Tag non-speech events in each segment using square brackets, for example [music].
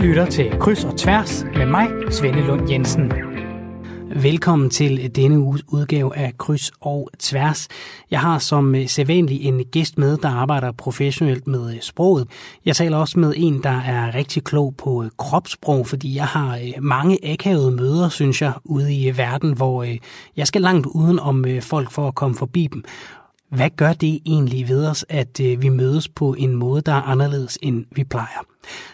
lytter til Kryds og Tværs med mig, Svende Lund Jensen. Velkommen til denne uges udgave af Kryds og Tværs. Jeg har som øh, sædvanlig en gæst med, der arbejder professionelt med øh, sproget. Jeg taler også med en, der er rigtig klog på øh, kropssprog, fordi jeg har mange akavede møder, synes jeg, ude i verden, hvor jeg skal langt uden om folk for at komme forbi dem. Hvad gør det egentlig ved os, at vi mødes på en måde, der er anderledes, end vi plejer?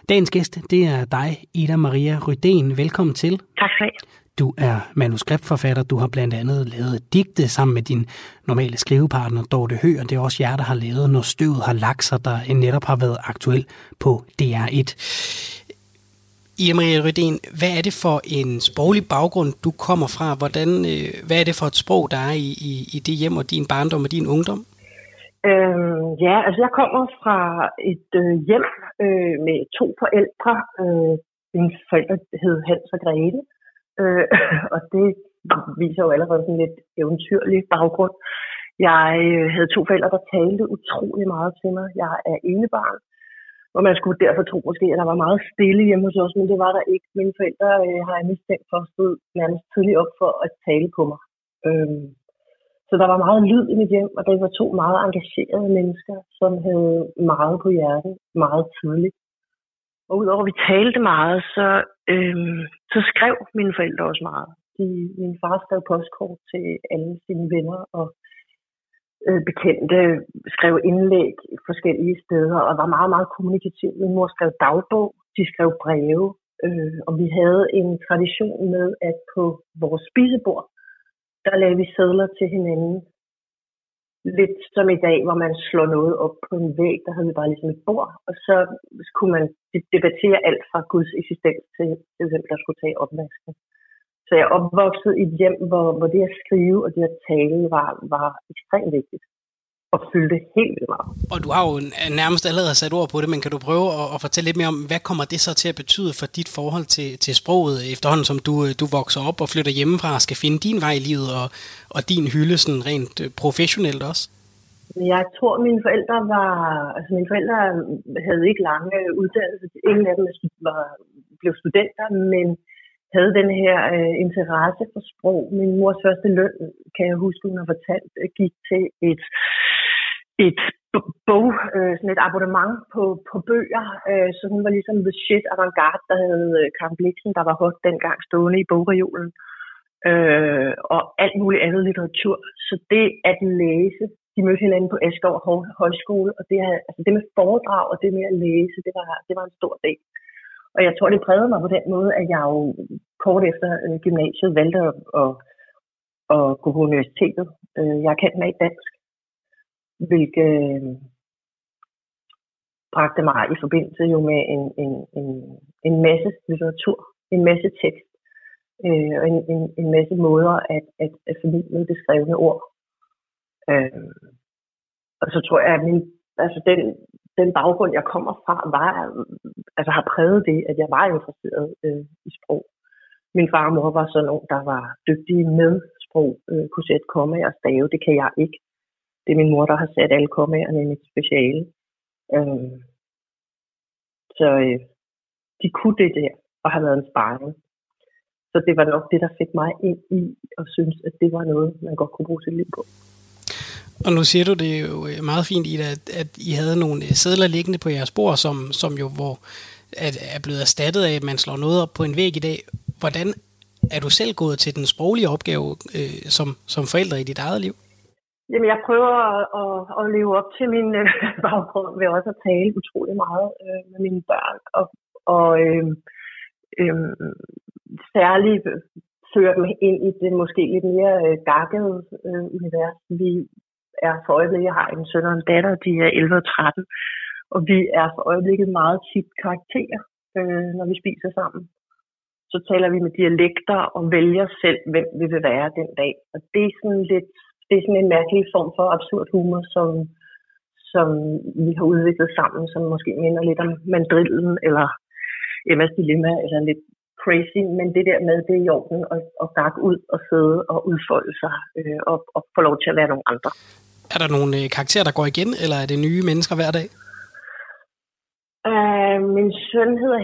Dagens gæst, det er dig, Ida Maria Rydén. Velkommen til. Tak skal du Du er manuskriptforfatter. Du har blandt andet lavet digte sammen med din normale skrivepartner, Dorte Høgh, og det er også jer, der har lavet Når støvet har lagt sig, der netop har været aktuel på DR1. Ida Maria Rydén, hvad er det for en sproglig baggrund, du kommer fra? Hvordan, øh, hvad er det for et sprog, der er i, i, i det hjem og din barndom og din ungdom? Øhm, ja, altså jeg kommer fra et øh, hjem øh, med to forældre. Øh, mine forældre hed Hans og Grete, øh, [laughs] og det viser jo allerede sådan lidt eventyrlig baggrund. Jeg øh, havde to forældre, der talte utrolig meget til mig. Jeg er enebarn, og man skulle derfor tro måske, at der var meget stille hjemme hos os, men det var der ikke. Mine forældre øh, har jeg mistænkt for at stå nærmest tidligt op for at tale på mig. Øhm, så der var meget lyd i mit hjem, og det var to meget engagerede mennesker, som havde meget på hjertet, meget tidligt. Og udover at vi talte meget, så, øhm, så skrev mine forældre også meget. De, min far skrev postkort til alle sine venner og Øh, bekendte, skrev indlæg i forskellige steder og var meget, meget kommunikativ. Min mor skrev dagbog, de skrev breve, øh, og vi havde en tradition med, at på vores spisebord, der lagde vi sædler til hinanden. Lidt som i dag, hvor man slår noget op på en væg, der havde vi bare ligesom et bord, og så kunne man debattere alt fra Guds eksistens til, til hvem der skulle tage opvasken. Så jeg er opvokset i et hjem, hvor, hvor det at skrive og det at tale var, var ekstremt vigtigt og fyldte helt vildt meget. Og du har jo nærmest allerede sat ord på det, men kan du prøve at, at fortælle lidt mere om, hvad kommer det så til at betyde for dit forhold til, til sproget, efterhånden som du, du vokser op og flytter hjemmefra og skal finde din vej i livet og, og din hylde sådan rent øh, professionelt også? Jeg tror, mine forældre var... Altså, mine forældre havde ikke lange uddannelser. Ingen af dem var, blev studenter, men havde den her øh, interesse for sprog. Min mors første løn, kan jeg huske, hun har fortalt, øh, gik til et et bog, øh, sådan et abonnement på, på bøger, øh, så hun var ligesom the shit avantgarde, der havde øh, Karen Bliksen, der var hot dengang stående i bogreolen, øh, og alt muligt andet litteratur. Så det at læse, de mødte hinanden på Eskov Højskole, og det, altså det med foredrag og det med at læse, det var, det var en stor del. Og jeg tror, det prægede mig på den måde, at jeg jo kort efter øh, gymnasiet valgte at, at, at gå på universitetet. Øh, jeg kendte mig med i dansk, hvilket øh, bragte mig i forbindelse jo med en, en, en, en masse litteratur, en masse tekst, øh, og en, en, en masse måder at, at, at formidle det skrevne ord. Øh, og så tror jeg, at min, altså den, den baggrund, jeg kommer fra, var, altså har præget det, at jeg var interesseret øh, i sprog. Min far og mor var sådan nogen, der var dygtige med sprog, øh, kunne sætte komme og stave. Det kan jeg ikke. Det er min mor, der har sat alle kommaerne i mit speciale. Øh, så øh, de kunne det der, og har været en sparring. Så det var nok det, der fik mig ind i, og synes, at det var noget, man godt kunne bruge sit liv på. Og nu siger du det jo øh, meget fint, Ida, at, at I havde nogle øh, sædler liggende på jeres bord, som, som jo hvor, at, er blevet erstattet af, at man slår noget op på en væg i dag. Hvordan er du selv gået til den sproglige opgave øh, som, som forældre i dit eget liv? Jamen, jeg prøver at, at, at leve op til min øh, [laughs] baggrund ved også at tale utrolig meget øh, med mine børn, og, og øh, øh, særligt føre dem ind i det måske lidt mere øh, gakkede øh, univers. Vi er for øjeblikket, jeg har en søn og en datter, de er 11 og 13, og vi er for øjeblikket meget tit karakterer, øh, når vi spiser sammen. Så taler vi med dialekter og vælger selv, hvem vi vil være den dag. Og det er sådan lidt det er sådan en mærkelig form for absurd humor, som, som vi har udviklet sammen, som måske minder lidt om mandrillen, eller Emmas dilemma, eller lidt crazy, men det der med, det er i orden at, at gakke ud og sidde og udfolde sig, øh, og, og få lov til at være nogle andre. Er der nogle øh, karakterer, der går igen, eller er det nye mennesker hver dag? Uh, min søn hedder,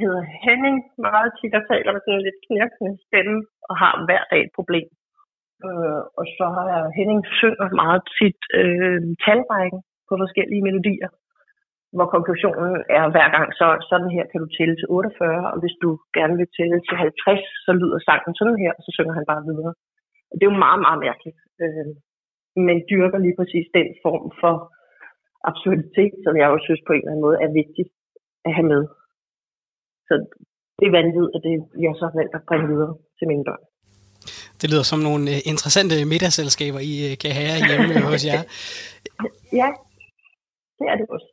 hedder Henning meget tit og taler med sådan en lidt knirkende stemme og har hver dag et problem. Øh, og så har jeg Henning synger meget tit uh, talrækken på forskellige melodier, hvor konklusionen er hver gang, så sådan her kan du tælle til 48, og hvis du gerne vil tælle til 50, så lyder sangen sådan her, og så synger han bare videre. Og det er jo meget, meget mærkeligt. Uh, men dyrker lige præcis den form for absurditet, som jeg også synes på en eller anden måde er vigtigt at have med. Så det er vanvittigt, at det jeg så valgt at bringe videre til mine børn. Det lyder som nogle øh, interessante middagsselskaber, I øh, kan have hjemme hos jer. [laughs] ja, det er det også.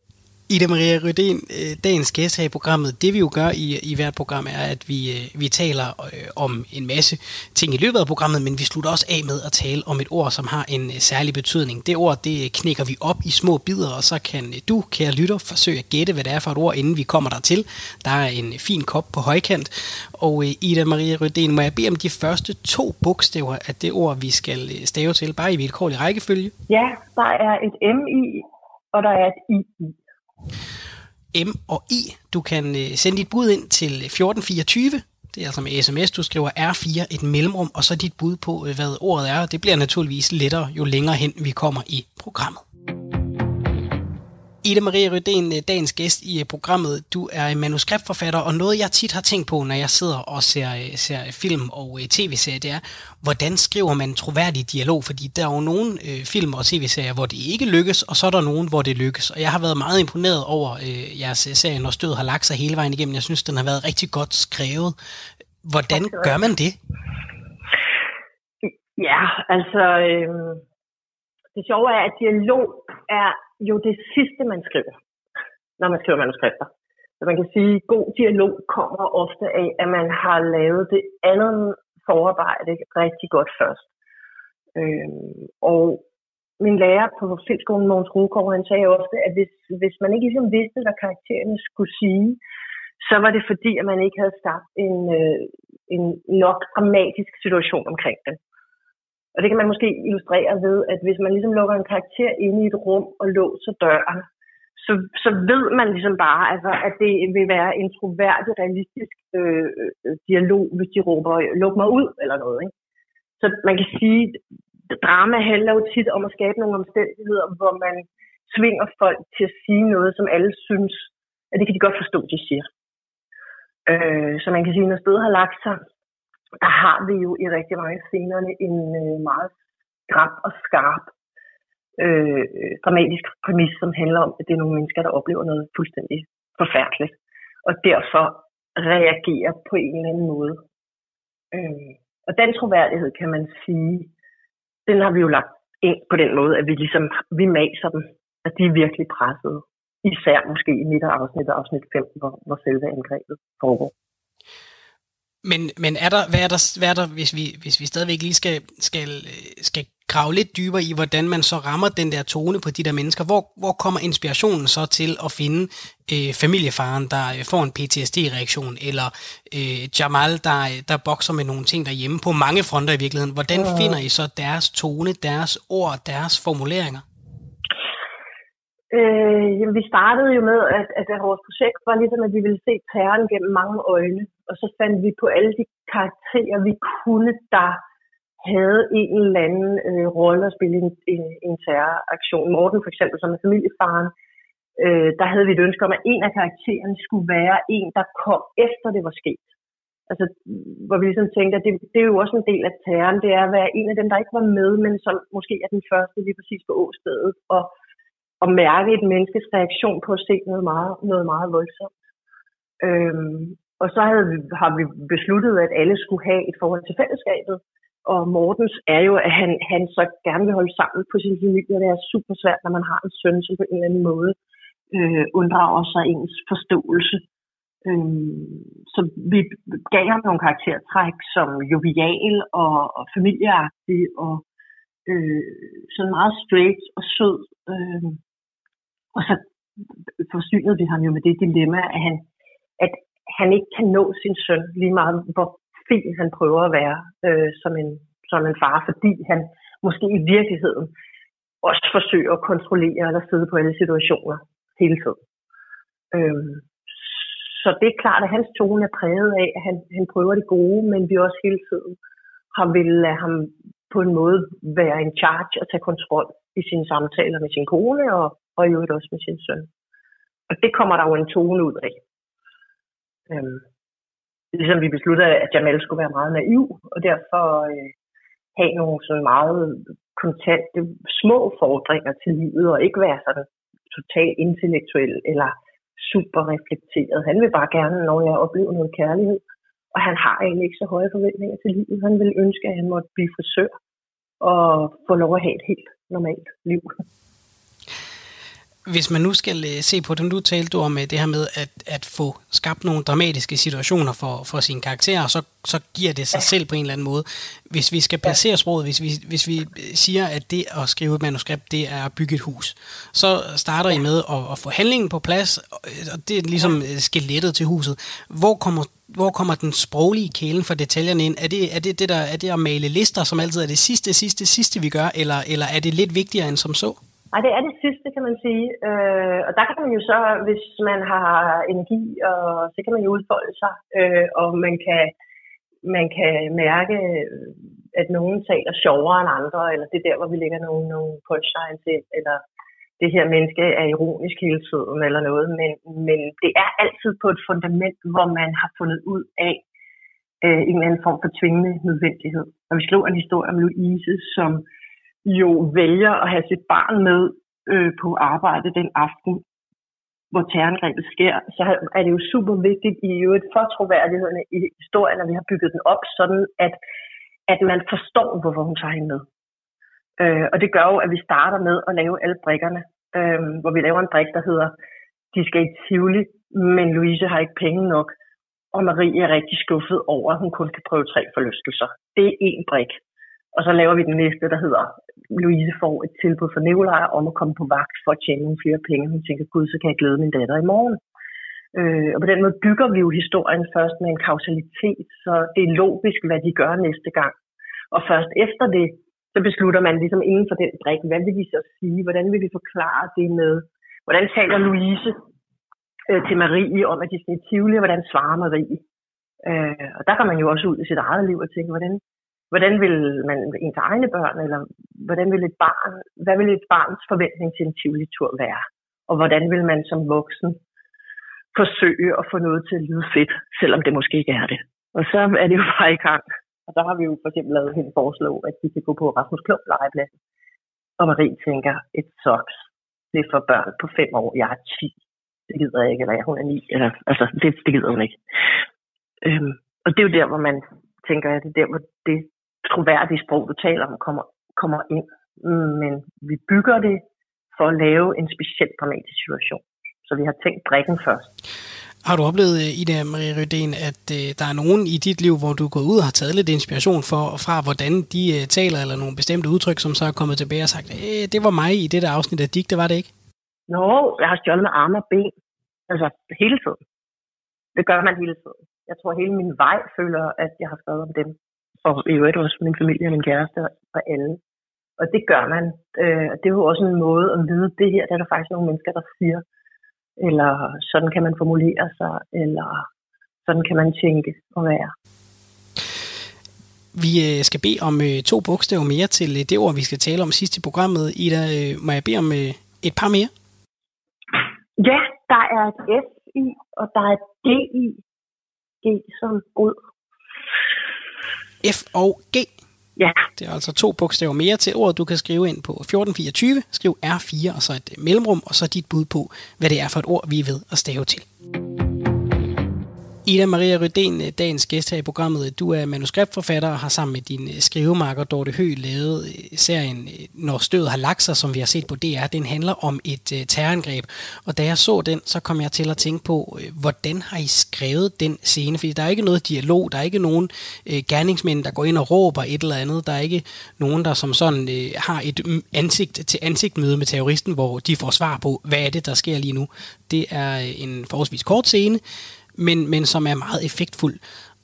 Ida Maria Rydén, øh, dagens gæst her i programmet, det vi jo gør i, i hvert program er, at vi, øh, vi taler øh, om en masse ting i løbet af programmet, men vi slutter også af med at tale om et ord, som har en øh, særlig betydning. Det ord, det knækker vi op i små bidder, og så kan du, kære lytter, forsøge at gætte, hvad det er for et ord, inden vi kommer dertil. Der er en fin kop på højkant, og Ida Maria Rydén, må jeg bede om de første to bogstaver af det ord, vi skal stave til, bare i vilkårlig rækkefølge? Ja, der er et M i, og der er et I i. M og I. Du kan øh, sende dit bud ind til 1424. Det er altså med sms, du skriver R4, et mellemrum, og så dit bud på, øh, hvad ordet er. Det bliver naturligvis lettere, jo længere hen vi kommer i programmet. Ida Maria Rødén, øh, dagens gæst i øh, programmet. Du er manuskriptforfatter, og noget jeg tit har tænkt på, når jeg sidder og ser, øh, ser film og tv-serier, det er, hvordan skriver man troværdig dialog? Fordi der er jo nogle øh, film og tv-serier, hvor det ikke lykkes, og så er der nogen, hvor det lykkes. Og jeg har været meget imponeret over øh, jeres serie, når stødet har lagt sig hele vejen igennem. Jeg synes, den har været rigtig godt skrevet. Hvordan gør man det? Ja, altså... Øh, det sjove er, at dialog er jo det sidste, man skriver, når man skriver manuskripter. Så man kan sige, at god dialog kommer ofte af, at man har lavet det andet forarbejde rigtig godt først. Øhm, og min lærer på filmskolen, Mogens Rugård, han sagde ofte, at hvis, hvis man ikke ligesom vidste, hvad karaktererne skulle sige, så var det fordi, at man ikke havde skabt en, øh, en nok dramatisk situation omkring dem. Og det kan man måske illustrere ved, at hvis man ligesom lukker en karakter ind i et rum og låser døren, så, så ved man ligesom bare, altså, at det vil være en troværdig, realistisk øh, øh dialog, hvis de råber, luk mig ud, eller noget. Ikke? Så man kan sige, at drama handler jo tit om at skabe nogle omstændigheder, hvor man svinger folk til at sige noget, som alle synes, at det kan de godt forstå, de siger. Øh, så man kan sige, at når stedet har lagt sig, der har vi jo i rigtig mange scenerne en øh, meget skrab og skarp øh, dramatisk præmis, som handler om, at det er nogle mennesker, der oplever noget fuldstændig forfærdeligt, og derfor reagerer på en eller anden måde. Øh, og den troværdighed, kan man sige, den har vi jo lagt ind på den måde, at vi ligesom, vi maser dem, at de er virkelig pressede. Især måske i midt af afsnit afsnit 5, hvor, hvor selve angrebet foregår. Men, men er der, hvad er der, hvad er der hvis, vi, hvis vi stadigvæk lige skal, skal, skal grave lidt dybere i, hvordan man så rammer den der tone på de der mennesker, hvor, hvor kommer inspirationen så til at finde øh, familiefaren, der øh, får en PTSD-reaktion, eller øh, Jamal, der, der bokser med nogle ting derhjemme på mange fronter i virkeligheden. Hvordan finder I så deres tone, deres ord, deres formuleringer? Øh, jamen, vi startede jo med, at, at vores projekt var ligesom, at vi ville se terroren gennem mange øjne. Og så fandt vi på alle de karakterer, vi kunne, der havde en eller anden øh, rolle at spille i en, en, en terroraktion. Morten for eksempel, som er familiefaren, øh, der havde vi et ønske om, at en af karaktererne skulle være en, der kom efter det var sket. Altså, hvor vi ligesom tænkte, at det, det er jo også en del af terroren, det er at være en af dem, der ikke var med, men som måske er den første lige præcis på åstedet, og og mærke et menneskes reaktion på at se noget meget, noget meget voldsomt. Øhm, og så havde vi, har vi besluttet, at alle skulle have et forhold til fællesskabet. Og Mortens er jo, at han, han så gerne vil holde sammen på sin familie. Det er super svært, når man har en søn, som på en eller anden måde øh, unddrager sig ens forståelse. Øhm, så vi gav ham nogle karaktertræk som jovial og, og familieagtig og øh, sådan meget straight og sød. Øh, og så forsynede vi ham jo med det dilemma, at han, at han ikke kan nå sin søn lige meget, hvor fin han prøver at være øh, som, en, som en far, fordi han måske i virkeligheden også forsøger at kontrollere eller sidde på alle situationer hele tiden. Øh, så det er klart, at hans tone er præget af, at han, han prøver det gode, men vi også hele tiden har ville lade ham på en måde være en charge og tage kontrol i sine samtaler med sin kone og, og i øvrigt også med sin søn. Og det kommer der jo en tone ud af. Øhm, ligesom vi besluttede, at Jamal skulle være meget naiv, og derfor øh, have nogle sådan meget kontante, små fordringer til livet, og ikke være sådan totalt intellektuel eller super reflekteret. Han vil bare gerne, når jeg oplever noget kærlighed, og han har egentlig ikke så høje forventninger til livet. Han vil ønske, at han måtte blive frisør og få lov at have et helt normalt liv. Hvis man nu skal øh, se på det, nu talte du om øh, det her med at, at få skabt nogle dramatiske situationer for, for sine karakterer, så, så giver det sig ja. selv på en eller anden måde. Hvis vi skal placere sproget, hvis vi, hvis vi øh, siger, at det at skrive et manuskript, det er at bygge et hus, så starter ja. I med at, at få handlingen på plads, og det er ligesom ja. skelettet til huset. Hvor kommer hvor kommer den sproglige kælen for detaljerne ind? Er det, er det, det der, er det at male lister, som altid er det sidste, sidste, sidste, vi gør, eller, eller er det lidt vigtigere end som så? Nej, det er det sidste, kan man sige. Øh, og der kan man jo så, hvis man har energi, og så kan man jo udfolde sig, øh, og man kan, man kan mærke, at nogen taler sjovere end andre, eller det er der, hvor vi lægger nogle, nogle punchlines ind, eller det her menneske er ironisk hele tiden, eller noget. Men, men det er altid på et fundament, hvor man har fundet ud af øh, en eller anden form for tvingende nødvendighed. Når vi skriver en historie om Louise, som jo vælger at have sit barn med øh, på arbejde den aften, hvor terrorangrebet sker, så er det jo super vigtigt i øvrigt for troværdigheden i historien, at vi har bygget den op sådan, at, at man forstår, hvorfor hun tager hende med. Øh, og det gør jo, at vi starter med at lave alle brikkerne, øh, hvor vi laver en brik, der hedder, de skal i Tivoli, men Louise har ikke penge nok, og Marie er rigtig skuffet over, at hun kun kan prøve tre forlystelser. Det er en brik. Og så laver vi den næste, der hedder, Louise får et tilbud fra Nicolaj om at komme på vagt for at tjene nogle flere penge. Hun tænker, gud, så kan jeg glæde min datter i morgen. Øh, og på den måde bygger vi jo historien først med en kausalitet, så det er logisk, hvad de gør næste gang. Og først efter det, så beslutter man ligesom inden for den brik, hvad vil vi så sige? Hvordan vil vi forklare det med, hvordan taler Louise øh, til Marie om, at de skal i Tivoli, og hvordan svarer Marie? Øh, og der kan man jo også ud i sit eget liv og tænke, hvordan, hvordan vil man ens egne børn, eller hvordan vil et barn, hvad vil et barns forventning til en Tivoli-tur være? Og hvordan vil man som voksen forsøge at få noget til at lyde fedt, selvom det måske ikke er det. Og så er det jo bare i gang. Og der har vi jo for eksempel lavet hende foreslå, at de kan gå på Rasmus Klump legeplads. Og Marie tænker, et socks, det er for børn på fem år, jeg er 10. Det gider jeg ikke, eller hun er 9. Eller, altså, det, det gider hun ikke. Øhm, og det er jo der, hvor man tænker, at det er der, hvor det troværdige sprog, du taler om, kommer, kommer ind. Men vi bygger det for at lave en speciel dramatisk situation. Så vi har tænkt brækken først. Har du oplevet, øh, Ida Marie Rødén, at øh, der er nogen i dit liv, hvor du er gået ud og har taget lidt inspiration for, fra, hvordan de øh, taler, eller nogle bestemte udtryk, som så er kommet tilbage og sagt, øh, det var mig i det der afsnit af Dig, det var det ikke? Nå, jeg har stjålet med arme og ben. Altså, hele tiden. Det gør man hele tiden. Jeg tror, hele min vej føler, at jeg har skrevet om dem og i øvrigt også min familie og min kæreste og alle. Og det gør man. Øh, det er jo også en måde at vide, det her der er der faktisk nogle mennesker, der siger, eller sådan kan man formulere sig, eller sådan kan man tænke og være. Vi øh, skal bede om øh, to bogstaver mere til øh, det ord, vi skal tale om sidst i programmet. Ida, må jeg bede om et par mere? Ja, der er et F i, og der er et D i. G som god. F og G. Ja. Det er altså to bogstaver mere til ordet, du kan skrive ind på 1424. Skriv R4 og så et mellemrum, og så dit bud på, hvad det er for et ord, vi er ved at stave til. Ida Maria Rødén, øh, dagens gæst her i programmet. Du er manuskriptforfatter og har sammen med din øh, skrivemarker Dorte Høgh lavet øh, serien Når støvet har lagt sig, som vi har set på DR. Den handler om et terrorangreb. Og da jeg så den, så kom jeg til at tænke på, hvordan har I skrevet den scene? Fordi der er ikke noget dialog, der er ikke nogen gerningsmænd, der går ind og råber et eller andet. Der er ikke nogen, der som sådan har et ansigt til ansigt møde med terroristen, hvor de får svar på, hvad er det, der sker lige nu. Det er en forholdsvis kort scene, men, men som er meget effektfuld.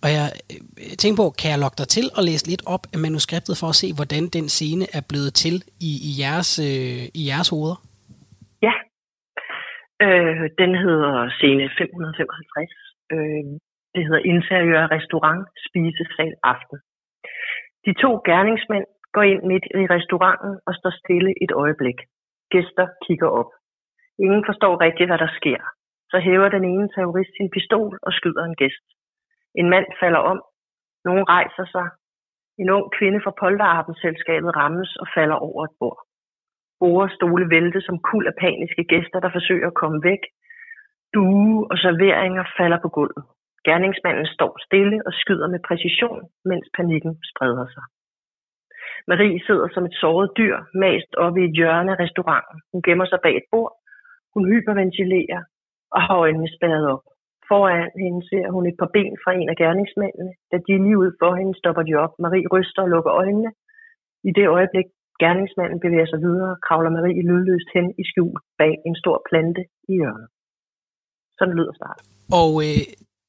Og jeg øh, tænkte på, kan jeg lokke dig til at læse lidt op af manuskriptet for at se, hvordan den scene er blevet til i, i, jeres, øh, i jeres hoveder? Ja. Øh, den hedder scene 555. Øh, det hedder interiør restaurant spisesal aften. De to gerningsmænd går ind midt i restauranten og står stille et øjeblik. Gæster kigger op. Ingen forstår rigtigt, hvad der sker. Så hæver den ene terrorist sin pistol og skyder en gæst. En mand falder om. Nogen rejser sig. En ung kvinde fra polterarbenselskabet rammes og falder over et bord. Bord og stole vælte som kul af paniske gæster, der forsøger at komme væk. Due og serveringer falder på gulvet. Gerningsmanden står stille og skyder med præcision, mens panikken spreder sig. Marie sidder som et såret dyr, mast oppe i et hjørne af restauranten. Hun gemmer sig bag et bord. Hun hyperventilerer og har øjnene spærret op. Foran hende ser hun et par ben fra en af gerningsmændene. Da de er lige ud for hende, stopper de op. Marie ryster og lukker øjnene. I det øjeblik, gerningsmanden bevæger sig videre, kravler Marie lydløst hen i skjul bag en stor plante i hjørnet. Sådan lyder start. Og øh,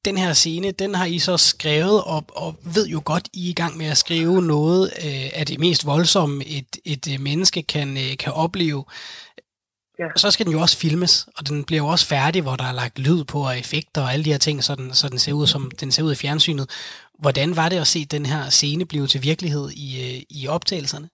den her scene, den har I så skrevet, og, og ved jo godt, I er i gang med at skrive noget øh, af det mest voldsomme, et, et øh, menneske kan, øh, kan opleve. Ja. Og så skal den jo også filmes, og den bliver jo også færdig, hvor der er lagt lyd på og effekter og alle de her ting, så den, så den ser ud som den ser ud i fjernsynet. Hvordan var det at se den her scene blive til virkelighed i, øh, i optagelserne?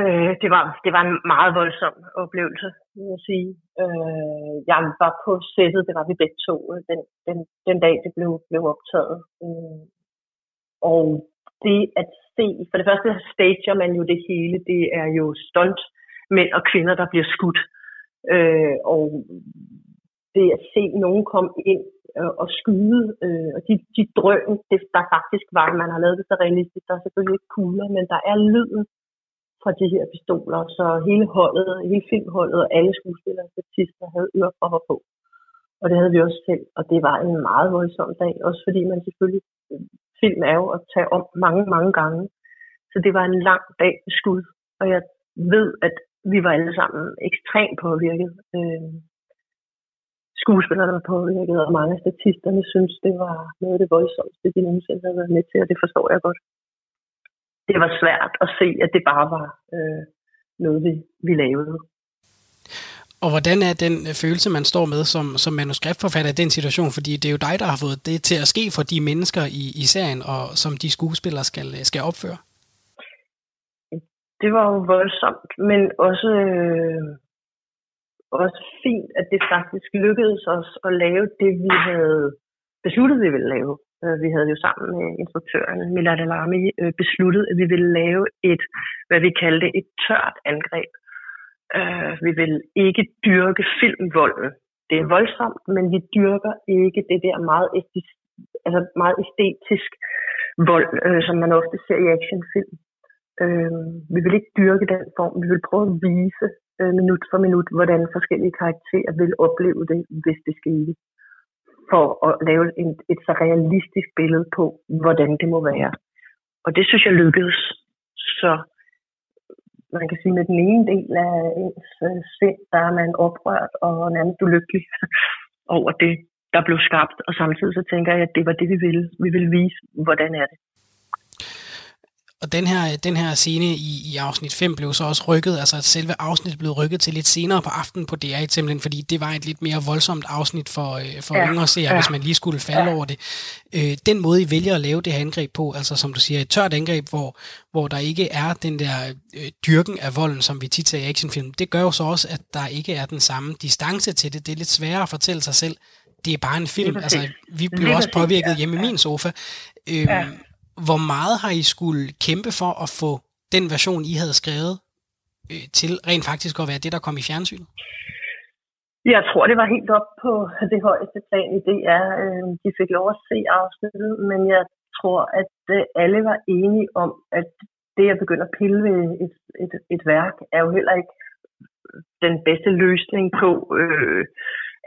Øh, det, var, det var en meget voldsom oplevelse, vil jeg sige. Øh, jeg var på sættet, det var vi begge to, øh, den, den, den dag det blev, blev optaget. Øh, og det at se, for det første stager man jo det hele, det er jo stunt mænd og kvinder, der bliver skudt. Øh, Øh, og det at se nogen komme ind øh, og skyde, øh, og de, de drøn, det, der faktisk var, man har lavet det så realistisk, der er selvfølgelig ikke kugler, men der er lyden fra de her pistoler, så hele holdet, hele filmholdet og alle skuespillere og statister havde ørepropper på. Og det havde vi også selv, og det var en meget voldsom dag, også fordi man selvfølgelig, film er jo at tage om mange, mange gange. Så det var en lang dag skud, og jeg ved, at vi var alle sammen ekstremt påvirket. Øh, skuespillerne var påvirket, og mange af statisterne synes, det var noget af det voldsomste, de nogensinde havde været med til, og det forstår jeg godt det var svært at se, at det bare var øh, noget, vi, vi lavede. Og hvordan er den øh, følelse, man står med som, som manuskriptforfatter i den situation? Fordi det er jo dig, der har fået det til at ske for de mennesker i, i serien, og som de skuespillere skal, øh, skal opføre. Det var jo voldsomt, men også, øh, også fint, at det faktisk lykkedes os at lave det, vi havde besluttet, vi ville lave. Øh, vi havde jo sammen med instruktøren Milad Alami øh, besluttet, at vi ville lave et, hvad vi kaldte et tørt angreb. Øh, vi vil ikke dyrke filmvolden. Det er voldsomt, men vi dyrker ikke det der meget, æstisk, altså meget æstetisk vold, øh, som man ofte ser i actionfilm. Øhm, vi vil ikke dyrke den form. Vi vil prøve at vise øh, minut for minut, hvordan forskellige karakterer vil opleve det, hvis det skete for at lave en, et så realistisk billede på, hvordan det må være. Og det synes jeg lykkedes. Så man kan sige, med den ene del af ens øh, sind, der er man oprørt og nærmest ulykkelig [laughs] over det, der blev skabt. Og samtidig så tænker jeg, at det var det, vi ville. Vi ville vise, hvordan er det. Og den her, den her scene i, i afsnit 5 blev så også rykket, altså at selve afsnittet blev rykket til lidt senere på aftenen på DR1 simpelthen, fordi det var et lidt mere voldsomt afsnit for, øh, for ja, yngre seere, ja. hvis man lige skulle falde ja. over det. Øh, den måde, I vælger at lave det her angreb på, altså som du siger, et tørt angreb, hvor, hvor der ikke er den der øh, dyrken af volden, som vi tit ser i actionfilm, det gør jo så også, at der ikke er den samme distance til det. Det er lidt sværere at fortælle sig selv, det er bare en film. Altså, vi blev også påvirket ja, hjemme i min sofa. Øh, ja hvor meget har I skulle kæmpe for at få den version, I havde skrevet, øh, til rent faktisk at være det, der kom i fjernsynet? Jeg tror, det var helt op på det højeste plan i DR. Øh, de fik lov at se afsnittet, men jeg tror, at øh, alle var enige om, at det at begynde at pille ved et, et, et værk, er jo heller ikke den bedste løsning på øh,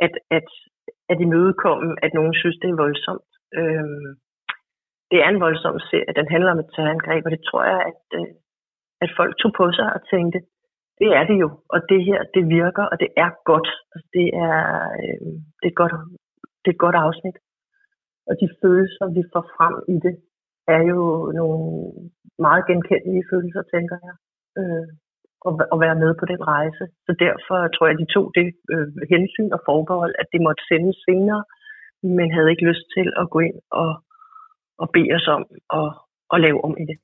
at, at, at imødekomme, at nogen synes, det er voldsomt. Øh, det er en voldsom serie. Den handler om et terrorangreb, og det tror jeg, at, øh, at folk tog på sig og tænkte, det er det jo, og det her, det virker, og det er godt. Altså, det, er, øh, det, er et godt det er et godt afsnit. Og de følelser, vi får frem i det, er jo nogle meget genkendelige følelser, tænker jeg. Øh, at, at være med på den rejse. Så derfor tror jeg, at de tog det øh, hensyn og forbehold, at det måtte sendes senere, men havde ikke lyst til at gå ind og, og bede os om at, at lave om i det.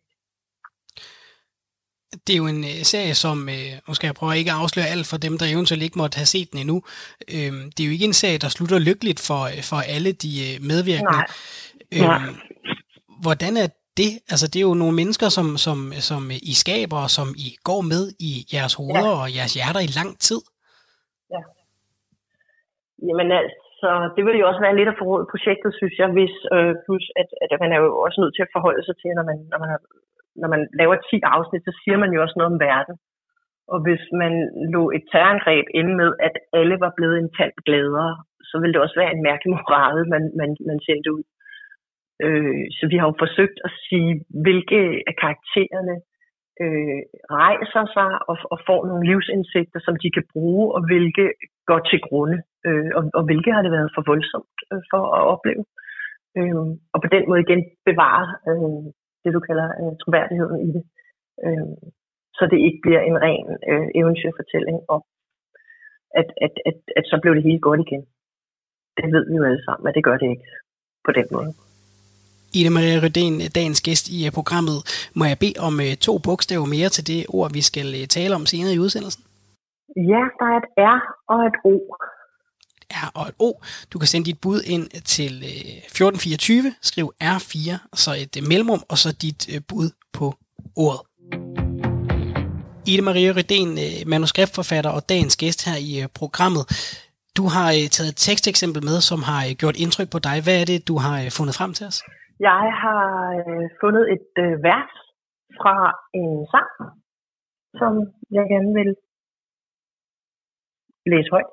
Det er jo en øh, serie, som, øh, nu skal jeg prøve at ikke afsløre alt for dem, der eventuelt ikke måtte have set den endnu. Øh, det er jo ikke en serie, der slutter lykkeligt for, for alle de øh, medvirkende. Nej. Øh, hvordan er det? Altså, det er jo nogle mennesker, som, som, som I skaber, og som I går med i jeres hoveder ja. og jeres hjerter i lang tid. Ja. Jamen altså, det vil jo også være lidt af forrådet projektet, synes jeg, hvis øh, plus at, at man er jo også nødt til at forholde sig til, når man, når man, har, når man laver 10 afsnit, så siger man jo også noget om verden. Og hvis man lå et terrorangreb inde med, at alle var blevet en tand gladere, så ville det også være en mærkelig moral, man, man, man sendte ud. Øh, så vi har jo forsøgt at sige, hvilke af karaktererne øh, rejser sig og, og får nogle livsindsigter, som de kan bruge, og hvilke går til grunde, øh, og, og hvilke har det været for voldsomt øh, for at opleve. Øh, og på den måde igen bevare øh, det, du kalder øh, troværdigheden i det. Øh, så det ikke bliver en ren øh, eventyrfortælling om, at, at, at, at så blev det hele godt igen. Det ved vi jo alle sammen, at det gør det ikke på den måde. Ida Maria Rødén, dagens gæst i øh, programmet. Må jeg bede om øh, to bogstaver mere til det ord, vi skal øh, tale om senere i udsendelsen? Ja, der er et R og et O. R og et O. Du kan sende dit bud ind til øh, 1424, skriv R4, så et øh, mellemrum, og så dit øh, bud på ordet. Ida Maria Rydén, manuskriptforfatter og dagens gæst her i programmet. Du har taget et teksteksempel med, som har gjort indtryk på dig. Hvad er det, du har fundet frem til os? Jeg har fundet et vers fra en sang, som jeg gerne vil læse højt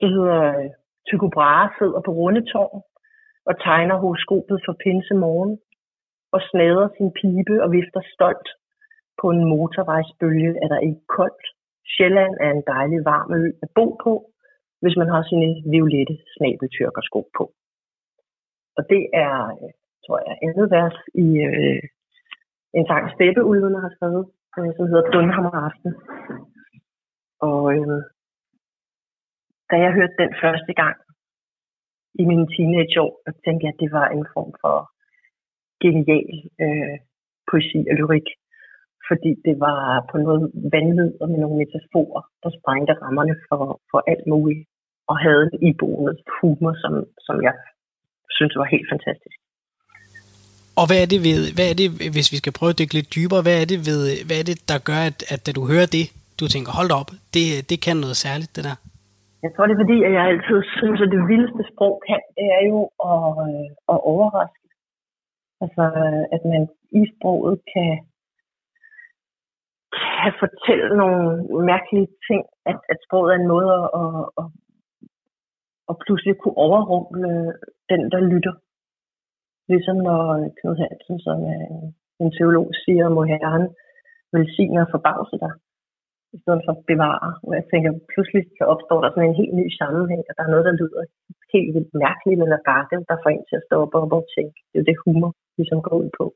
der hedder øh, Tycho Brahe sidder på Rundetårn og tegner horoskopet for pinse morgen og snader sin pibe og vifter stolt. På en motorvejsbølge er der ikke koldt. Sjælland er en dejlig varm ø at bo på, hvis man har sine violette snabeltyrkersko på. Og det er, øh, tror jeg, andet vers i øh, en sang Steppeulvene har skrevet, øh, som hedder Dunhammer Aften. Og øh, da jeg hørte den første gang i mine teenageår, så tænkte jeg, at det var en form for genial øh, poesi og lyrik. Fordi det var på noget vanvid og med nogle metaforer, der sprængte rammerne for, for alt muligt. Og havde en iboende humor, som, som jeg synes var helt fantastisk. Og hvad er det ved, hvad er det, hvis vi skal prøve at dykke lidt dybere, hvad er det, ved, hvad er det der gør, at, at da du hører det, du tænker, hold op, det, det kan noget særligt, det der? Jeg tror, det er fordi, at jeg altid synes, at det vildeste sprog kan, det er jo at, øh, at overraske. Altså, øh, at man i sproget kan, kan fortælle nogle mærkelige ting, at, at sproget er en måde at, at, at, at pludselig kunne overrumple den, der lytter. Ligesom når øh, Knud Hansen, som er en teolog, siger, må herren velsigne og forbavse dig, i stedet for bevare. Og jeg tænker, pludselig så opstår der sådan en helt ny sammenhæng, og der er noget, der lyder helt vildt mærkeligt eller gakket, der får en til at stå op og tænke. Det er jo det humor, ligesom går ud på.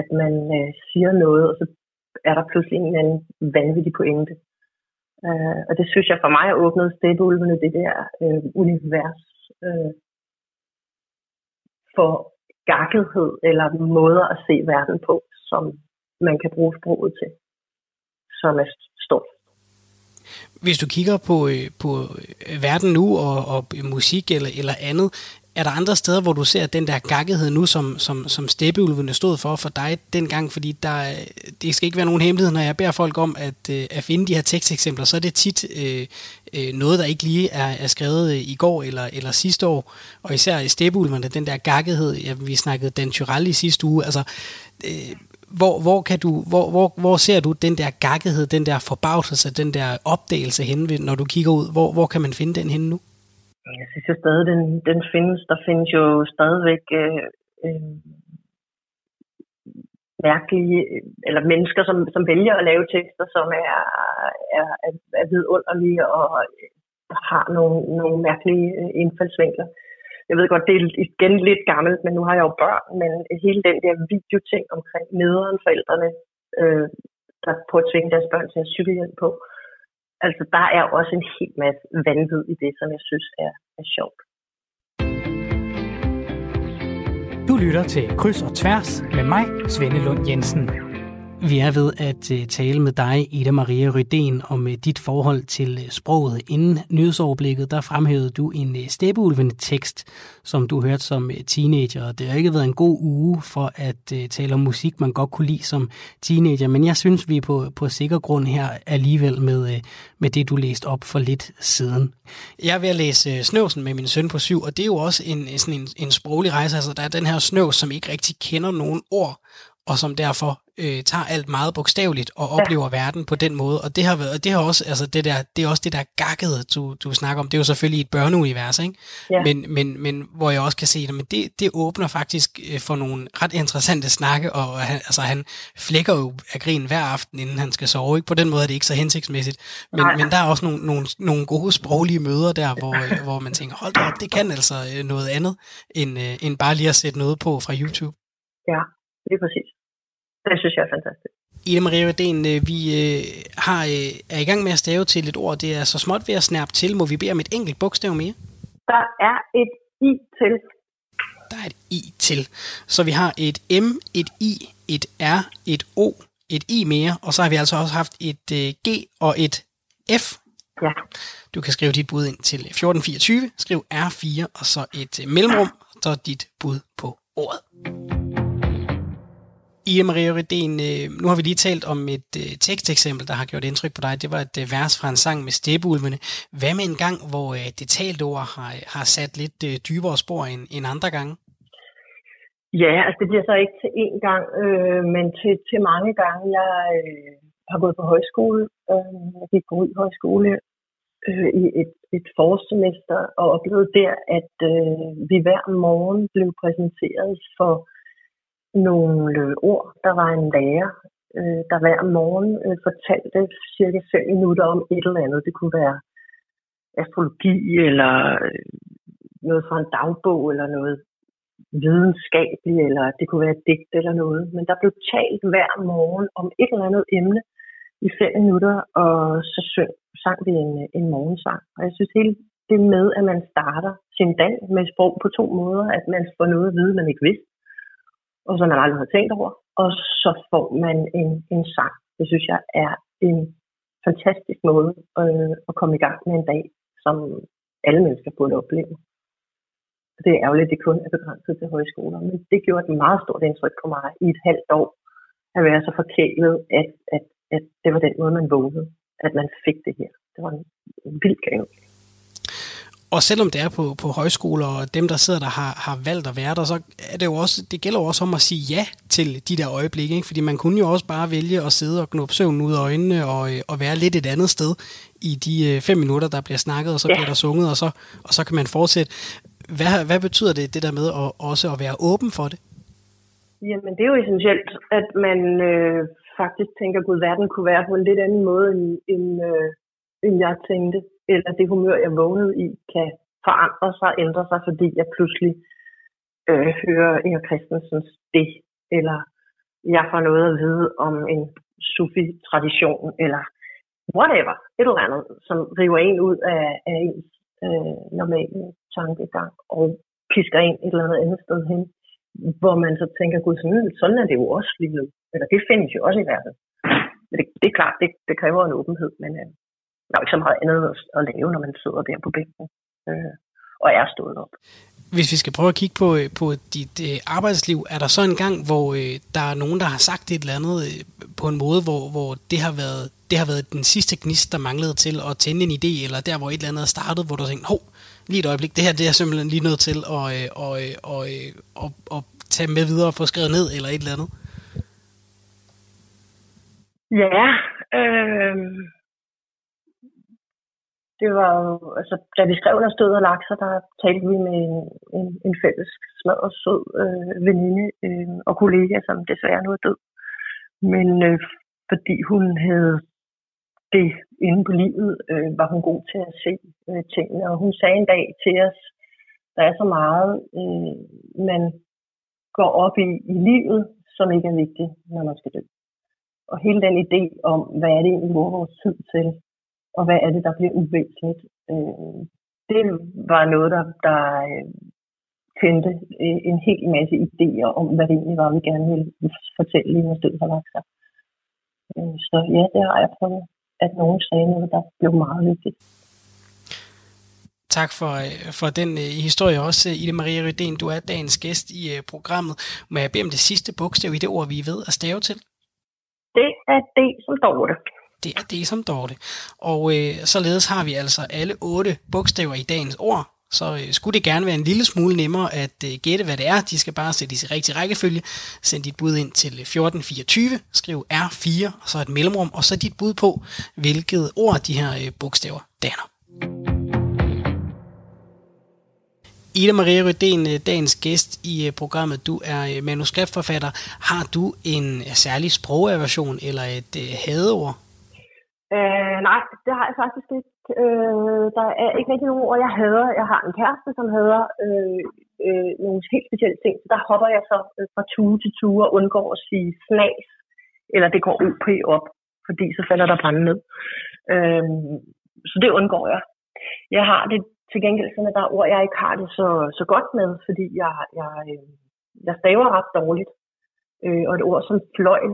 At man øh, siger noget, og så er der pludselig en eller anden vanvittig pointe. Øh, og det synes jeg for mig åbnede stedulvene, det der øh, univers øh, for gakkethed eller måder at se verden på, som man kan bruge sproget til, som er står. Hvis du kigger på, øh, på øh, verden nu og, og musik eller, eller andet, er der andre steder, hvor du ser den der gakkethed nu, som, som, som steppeulvene stod for for dig dengang? Fordi der, øh, det skal ikke være nogen hemmelighed, når jeg beder folk om at, at finde de her teksteksempler, så er det tit øh, noget, der ikke lige er, er skrevet i går eller, eller sidste år. Og især i steppeulvene, den der gakkethed, ja, vi snakkede Dan Tyrell i sidste uge, altså... Øh, hvor, hvor, kan du, hvor, hvor, hvor ser du den der gakkethed, den der forbavselse, den der opdagelse henne, når du kigger ud? Hvor, hvor kan man finde den henne nu? Jeg synes jo stadig, den, den findes. Der findes jo stadigvæk øh, øh, mærkelige, eller mennesker, som, som vælger at lave tekster, som er, er, er, vidunderlige og øh, har nogle, nogle mærkelige øh. Jeg ved godt, det er igen lidt gammelt, men nu har jeg jo børn, men hele den der videoting omkring nederen forældrene, øh, der prøver at tvinge deres børn til at cykelhjelm på. Altså, der er også en hel masse vanvid i det, som jeg synes er, er sjovt. Du lytter til Kryds og Tværs med mig, Svende Lund Jensen. Vi er ved at øh, tale med dig, Ida Maria Rydén, om øh, dit forhold til øh, sproget. Inden nyhedsoverblikket, der fremhævede du en steppeulvende tekst, som du hørte som teenager. Det har ikke været en god uge for at tale om musik, man godt kunne lide som teenager, men jeg synes, vi er på, på sikker grund her alligevel med, med det, du læste op for lidt siden. Jeg er ved at læse Snøvsen med min søn på syv, og det er jo også en, sådan en, en sproglig rejse. Altså, der er den her snøvs, som ikke rigtig kender nogen ord, og som derfor øh, tager alt meget bogstaveligt og oplever ja. verden på den måde. Og det har været, det har også, altså det der, det er også det der gakkede, du, du snakker om. Det er jo selvfølgelig et børneunivers, ikke? Ja. Men, men, men hvor jeg også kan se det, men det, det åbner faktisk øh, for nogle ret interessante snakke, og han, altså han flækker jo af grin hver aften, inden han skal sove. Ikke? På den måde er det ikke så hensigtsmæssigt. Men, Nej. men der er også nogle, nogle, nogle gode sproglige møder der, hvor, øh, hvor man tænker, hold da op, det kan altså øh, noget andet, end, end bare lige at sætte noget på fra YouTube. Ja, det er præcis. Det synes jeg er fantastisk. Ida Maria Reden, øh, vi øh, har, øh, er i gang med at stave til et ord. Det er så småt ved at snærpe til. Må vi bede om et enkelt bogstav mere? Der er et i til. Der er et i til. Så vi har et M, et I, et R, et O, et I mere, og så har vi altså også haft et G og et F. Ja. Du kan skrive dit bud ind til 1424, skriv R4, og så et mellemrum, så dit bud på ordet. I Maria Rydén, øh, nu har vi lige talt om et øh, teksteksempel, der har gjort indtryk på dig. Det var et øh, vers fra en sang med steppeulvene. Hvad med en gang, hvor øh, det talte ord har, har sat lidt øh, dybere spor end, end andre gange? Ja, altså det bliver så ikke til én gang, øh, men til, til mange gange. Jeg øh, har gået på højskole. Øh, jeg gik på højskole øh, i et, et forårssemester og oplevede der, at øh, vi hver morgen blev præsenteret for nogle øh, ord. Der var en lærer, øh, der hver morgen øh, fortalte cirka 5 minutter om et eller andet. Det kunne være astrologi, eller øh, noget fra en dagbog, eller noget videnskabeligt, eller det kunne være et digt eller noget. Men der blev talt hver morgen om et eller andet emne i fem minutter, og så sang vi en, øh, en morgensang. Og jeg synes hele det med, at man starter sin dag med sprog på to måder, at man får noget at vide, man ikke vidste, og som man aldrig har tænkt over. Og så får man en, en sang. Det synes jeg er en fantastisk måde øh, at komme i gang med en dag, som alle mennesker burde opleve. Det er ærgerligt, at det kun er begrænset til højskoler, men det gjorde et meget stort indtryk på mig i et halvt år at være så forkælet, at, at, at det var den måde, man vågnede, at man fik det her. Det var en vild gave og selvom det er på, på højskoler, og dem, der sidder der, har, har valgt at være der, så er det jo også, det gælder jo også om at sige ja til de der øjeblikke, ikke? fordi man kunne jo også bare vælge at sidde og knuppe søvn ud af øjnene, og, og være lidt et andet sted i de øh, fem minutter, der bliver snakket, og så ja. bliver der sunget, og så, og så kan man fortsætte. Hvad, hvad betyder det, det der med at, også at være åben for det? Jamen, det er jo essentielt, at man øh, faktisk tænker, at verden kunne være på en lidt anden måde, end, end, øh, end jeg tænkte eller det humør, jeg vågnede i, kan forandre sig, ændre sig, fordi jeg pludselig øh, hører Inger Christensens det, eller jeg får noget at vide om en sufi-tradition, eller whatever, et eller andet, som river en ud af, af ens øh, normale tankegang, og pisker en et eller andet andet sted hen, hvor man så tænker, gud, sådan, sådan er det jo også livet. Eller det findes jo også i verden. Men det, det er klart, det, det kræver en åbenhed, men øh, der er jo ikke så meget andet at lave, når man sidder der på bænken øh, og er stået op. Hvis vi skal prøve at kigge på, øh, på dit øh, arbejdsliv, er der så en gang, hvor øh, der er nogen, der har sagt et eller andet øh, på en måde, hvor, hvor det, har været, det har været den sidste gnist, der manglede til at tænde en idé, eller der, hvor et eller andet er startet, hvor du tænkte, hov, lige et øjeblik, det her det er simpelthen lige nødt til at, øh, og, øh, og, øh, og, og tage med videre og få skrevet ned, eller et eller andet? Ja, øh, det var jo, altså, da vi skrev der stod og lakser, der talte vi med en, en, en fælles og sød øh, veninde øh, og kollega, som desværre nu er død. Men øh, fordi hun havde det inde på livet, øh, var hun god til at se øh, tingene. Og hun sagde en dag til os, der er så meget, øh, man går op i i livet, som ikke er vigtigt, når man skal dø. Og hele den idé om, hvad er det egentlig, vi vores tid til, og hvad er det, der bliver uvæsentligt, øh, det var noget, der, der øh, tændte øh, en hel masse idéer om, hvad det egentlig var, vi gerne ville fortælle i en stedet for lakser. Øh, så ja, det har jeg prøvet, at nogen sagde noget, der blev meget vigtigt. Tak for, øh, for den uh, historie også, Ida Maria Rydén. Du er dagens gæst i uh, programmet. Må jeg bede om det sidste bogstav i det ord, vi er ved at stave til? Det er det som Dorte. Det det er det som dårligt. Og øh, således har vi altså alle otte bogstaver i dagens ord. Så øh, skulle det gerne være en lille smule nemmere at øh, gætte, hvad det er. De skal bare sætte i rigtig rækkefølge. Send dit bud ind til øh, 1424. Skriv R4, og så et mellemrum, og så dit bud på, hvilket ord de her øh, bogstaver danner. Ida Maria Rødén, øh, dagens gæst i øh, programmet. Du er manuskriptforfatter. Har du en særlig sprogaversion eller et hadeord? Øh, nej, det har jeg faktisk ikke. Øh, der er ikke rigtig nogen ord, jeg hader. Jeg har en kæreste, som hader øh, øh, nogle helt specielle ting. Så der hopper jeg så øh, fra tue til tue og undgår at sige snas, eller det går OP op, fordi så falder der brænde ned. Øh, så det undgår jeg. Jeg har det til gengæld sådan, at der er ord, jeg ikke har det så, så godt med, fordi jeg, jeg, øh, jeg staver ret dårligt. Øh, og et ord som fløjl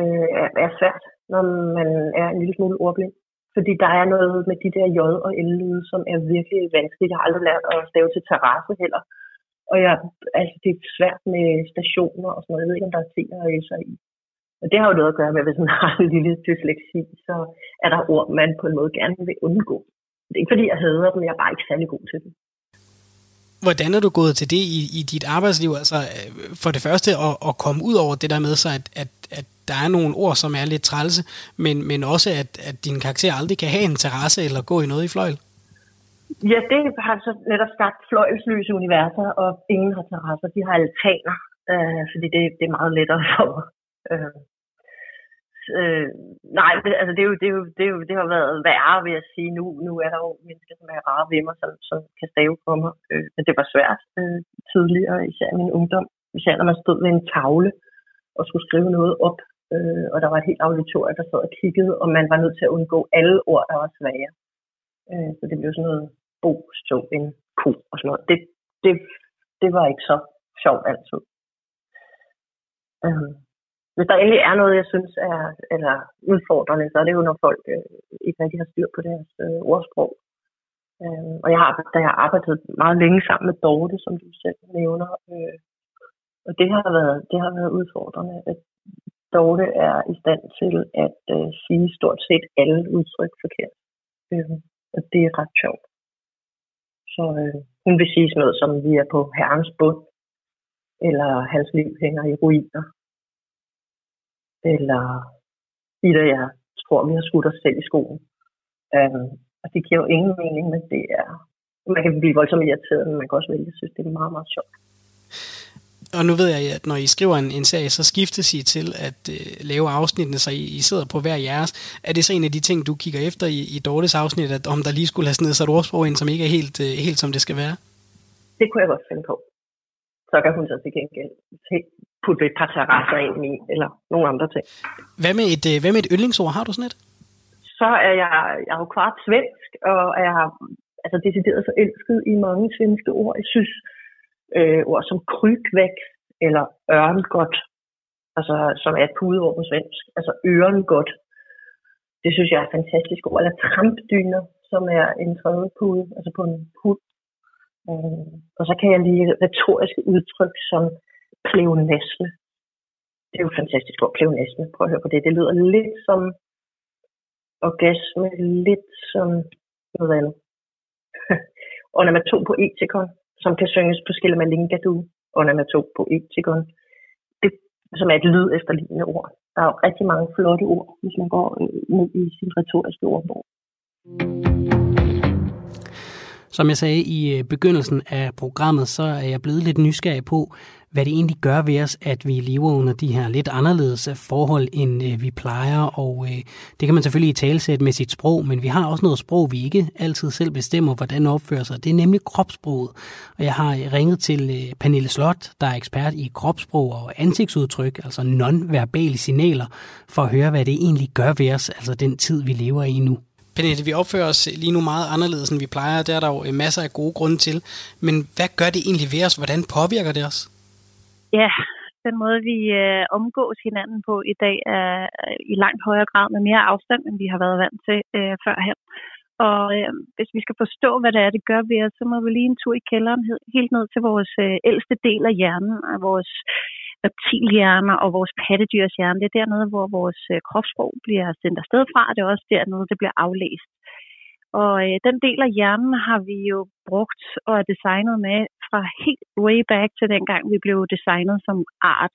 øh, er, svært, når man er en lille smule ordblind. Fordi der er noget med de der J og L-lyde, som er virkelig vanskeligt. Jeg har aldrig lært at stave til terrasse heller. Og jeg, altså, det er svært med stationer og sådan noget. Jeg ved ikke, om der er ting og S'er i. Og det har jo noget at gøre med, at hvis man [laughs] har en lille dysleksi, så er der ord, man på en måde gerne vil undgå. Det er ikke fordi, jeg hader dem, jeg er bare ikke særlig god til dem. Hvordan er du gået til det i, i dit arbejdsliv? Altså øh, for det første at, at komme ud over det der med sig, at, at, at der er nogle ord, som er lidt trælse, men, men også at, at din karakter aldrig kan have en terrasse eller gå i noget i fløjl? Ja, det har så netop skabt fløjlsløse universer, og ingen har terrasser. De har altaner, øh, fordi det, det er meget lettere for. Øh, øh, nej, altså det, er jo, det, er jo, det, er jo, det har været værre, vil jeg sige. Nu, nu er der jo mennesker, som er rare ved mig, som, som kan stave på mig. Øh, men det var svært øh, tidligere, især i min ungdom. Især når man stod ved en tavle og skulle skrive noget op, øh, og der var et helt auditorium, der sad og kiggede, og man var nødt til at undgå alle ord, der var svære. Øh, så det blev sådan noget bo, stå, en ko og sådan noget. Det, det, det var ikke så sjovt altid. Øh, hvis der endelig er noget, jeg synes er eller udfordrende, så er det jo, når folk øh, ikke rigtig har styr på deres øh, ordsprog. Øh, og jeg har, da jeg har arbejdet meget længe sammen med Dorte, som du selv nævner, øh, og det har været, det har været udfordrende, at Dorte er i stand til at øh, sige stort set alle udtryk forkert. Øh, og det er ret sjovt. Så øh, hun vil sige sådan noget som, vi er på herrens bund, eller hans liv hænger i ruiner, eller Ida, jeg tror, vi har skudt os selv i skoen. Um, og det giver jo ingen mening, men det er, man kan blive voldsomt irriteret, men man kan også vælge, synes, det er meget, meget sjovt. Og nu ved jeg, at når I skriver en, en serie, så skiftes I til at øh, lave afsnittene, så I, I sidder på hver jeres. Er det så en af de ting, du kigger efter i, i Dortes afsnit, at om der lige skulle have sig et ordsprog ind, som ikke er helt, øh, helt som det skal være? Det kunne jeg godt finde på. Så kan hun så til gengæld putte et par terrasser ind i, eller nogle andre ting. Hvad med et, øh, hvad med et yndlingsord? Har du sådan et? Så er jeg, jeg er jo kvart svensk, og jeg har altså decideret forelsket i mange svenske ord. Jeg synes, øh, ord som krykvækst eller ørngodt, altså, som er et pudeord på svensk, altså ørengodt, det synes jeg er fantastisk ord. Eller trampdyner, som er en tredje pude, altså på en hud. Øh, og så kan jeg lide retoriske udtryk som pleonasme. Det er jo fantastisk ord, pleonasme. Prøv at høre på det. Det lyder lidt som orgasme, lidt som noget andet. [laughs] Ornamaton på etikon, som kan synges på Skillamalinga-du. Ornamaton på etikon. Det, som er et lyd efterlignende ord. Der er jo rigtig mange flotte ord, hvis man går ned i sin retoriske ordbog. Som jeg sagde i øh, begyndelsen af programmet, så er jeg blevet lidt nysgerrig på, hvad det egentlig gør ved os, at vi lever under de her lidt anderledes øh, forhold, end øh, vi plejer. Og øh, det kan man selvfølgelig i talsæt med sit sprog, men vi har også noget sprog, vi ikke altid selv bestemmer, hvordan opfører sig. Det er nemlig kropssproget. Og jeg har øh, ringet til øh, Pernille Slot, der er ekspert i kropssprog og ansigtsudtryk, altså nonverbale signaler, for at høre, hvad det egentlig gør ved os, altså den tid, vi lever i nu. Pernille, vi opfører os lige nu meget anderledes, end vi plejer. Det er der jo øh, masser af gode grunde til. Men hvad gør det egentlig ved os? Hvordan påvirker det os? Ja, den måde, vi øh, omgås hinanden på i dag, er i langt højere grad med mere afstand, end vi har været vant til øh, førhen. Og øh, hvis vi skal forstå, hvad det er, det gør ved os, så må vi lige en tur i kælderen helt ned til vores øh, ældste del af hjernen, af vores reptilhjerner og vores pattedyrs hjerne. Det er dernede, hvor vores øh, kropssprog bliver sendt afsted fra. Det er også dernede, det bliver aflæst. Og øh, den del af hjernen har vi jo brugt og er designet med fra helt way back til dengang, vi blev designet som art.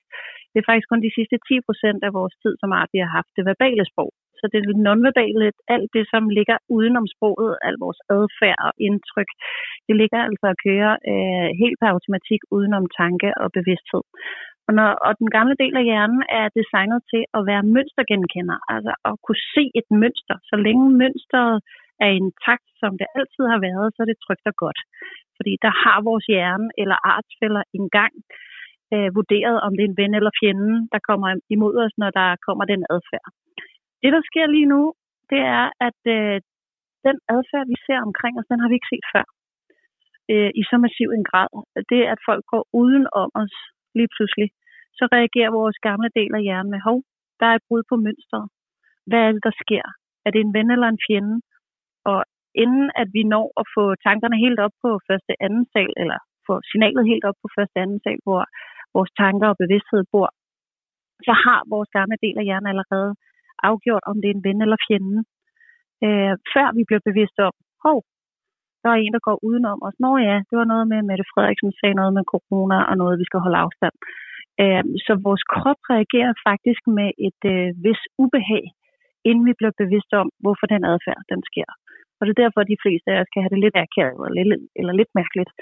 Det er faktisk kun de sidste 10 procent af vores tid som art, vi har haft det verbale sprog. Så det er nonverbale, alt det, som ligger udenom sproget, al vores adfærd og indtryk, det ligger altså at køre øh, helt per automatik udenom tanke og bevidsthed. Og, når, og den gamle del af hjernen er designet til at være mønstergenkender, altså at kunne se et mønster. Så længe mønstret er intakt, en takt, som det altid har været, så er det trygt og godt. Fordi der har vores hjerne eller artsfælder engang øh, vurderet, om det er en ven eller fjende, der kommer imod os, når der kommer den adfærd. Det, der sker lige nu, det er, at øh, den adfærd, vi ser omkring os, den har vi ikke set før øh, i så massiv en grad. Det, at folk går uden om os lige pludselig, så reagerer vores gamle del af hjernen med, hov, der er et brud på mønstret. Hvad er det, der sker? Er det en ven eller en fjende? Og inden at vi når at få tankerne helt op på første anden sal, eller få signalet helt op på første anden sal, hvor vores tanker og bevidsthed bor, så har vores gamle del af hjernen allerede afgjort, om det er en ven eller fjende. Øh, før vi bliver bevidste om, hov, der er en, der går udenom os. Nå ja, det var noget med, Mette Frederiksen sagde noget med corona og noget, vi skal holde afstand. Øh, så vores krop reagerer faktisk med et øh, vis ubehag, inden vi bliver bevidste om, hvorfor den adfærd, den sker. Og det er derfor, at de fleste af os kan have det lidt akavet eller lidt, eller lidt mærkeligt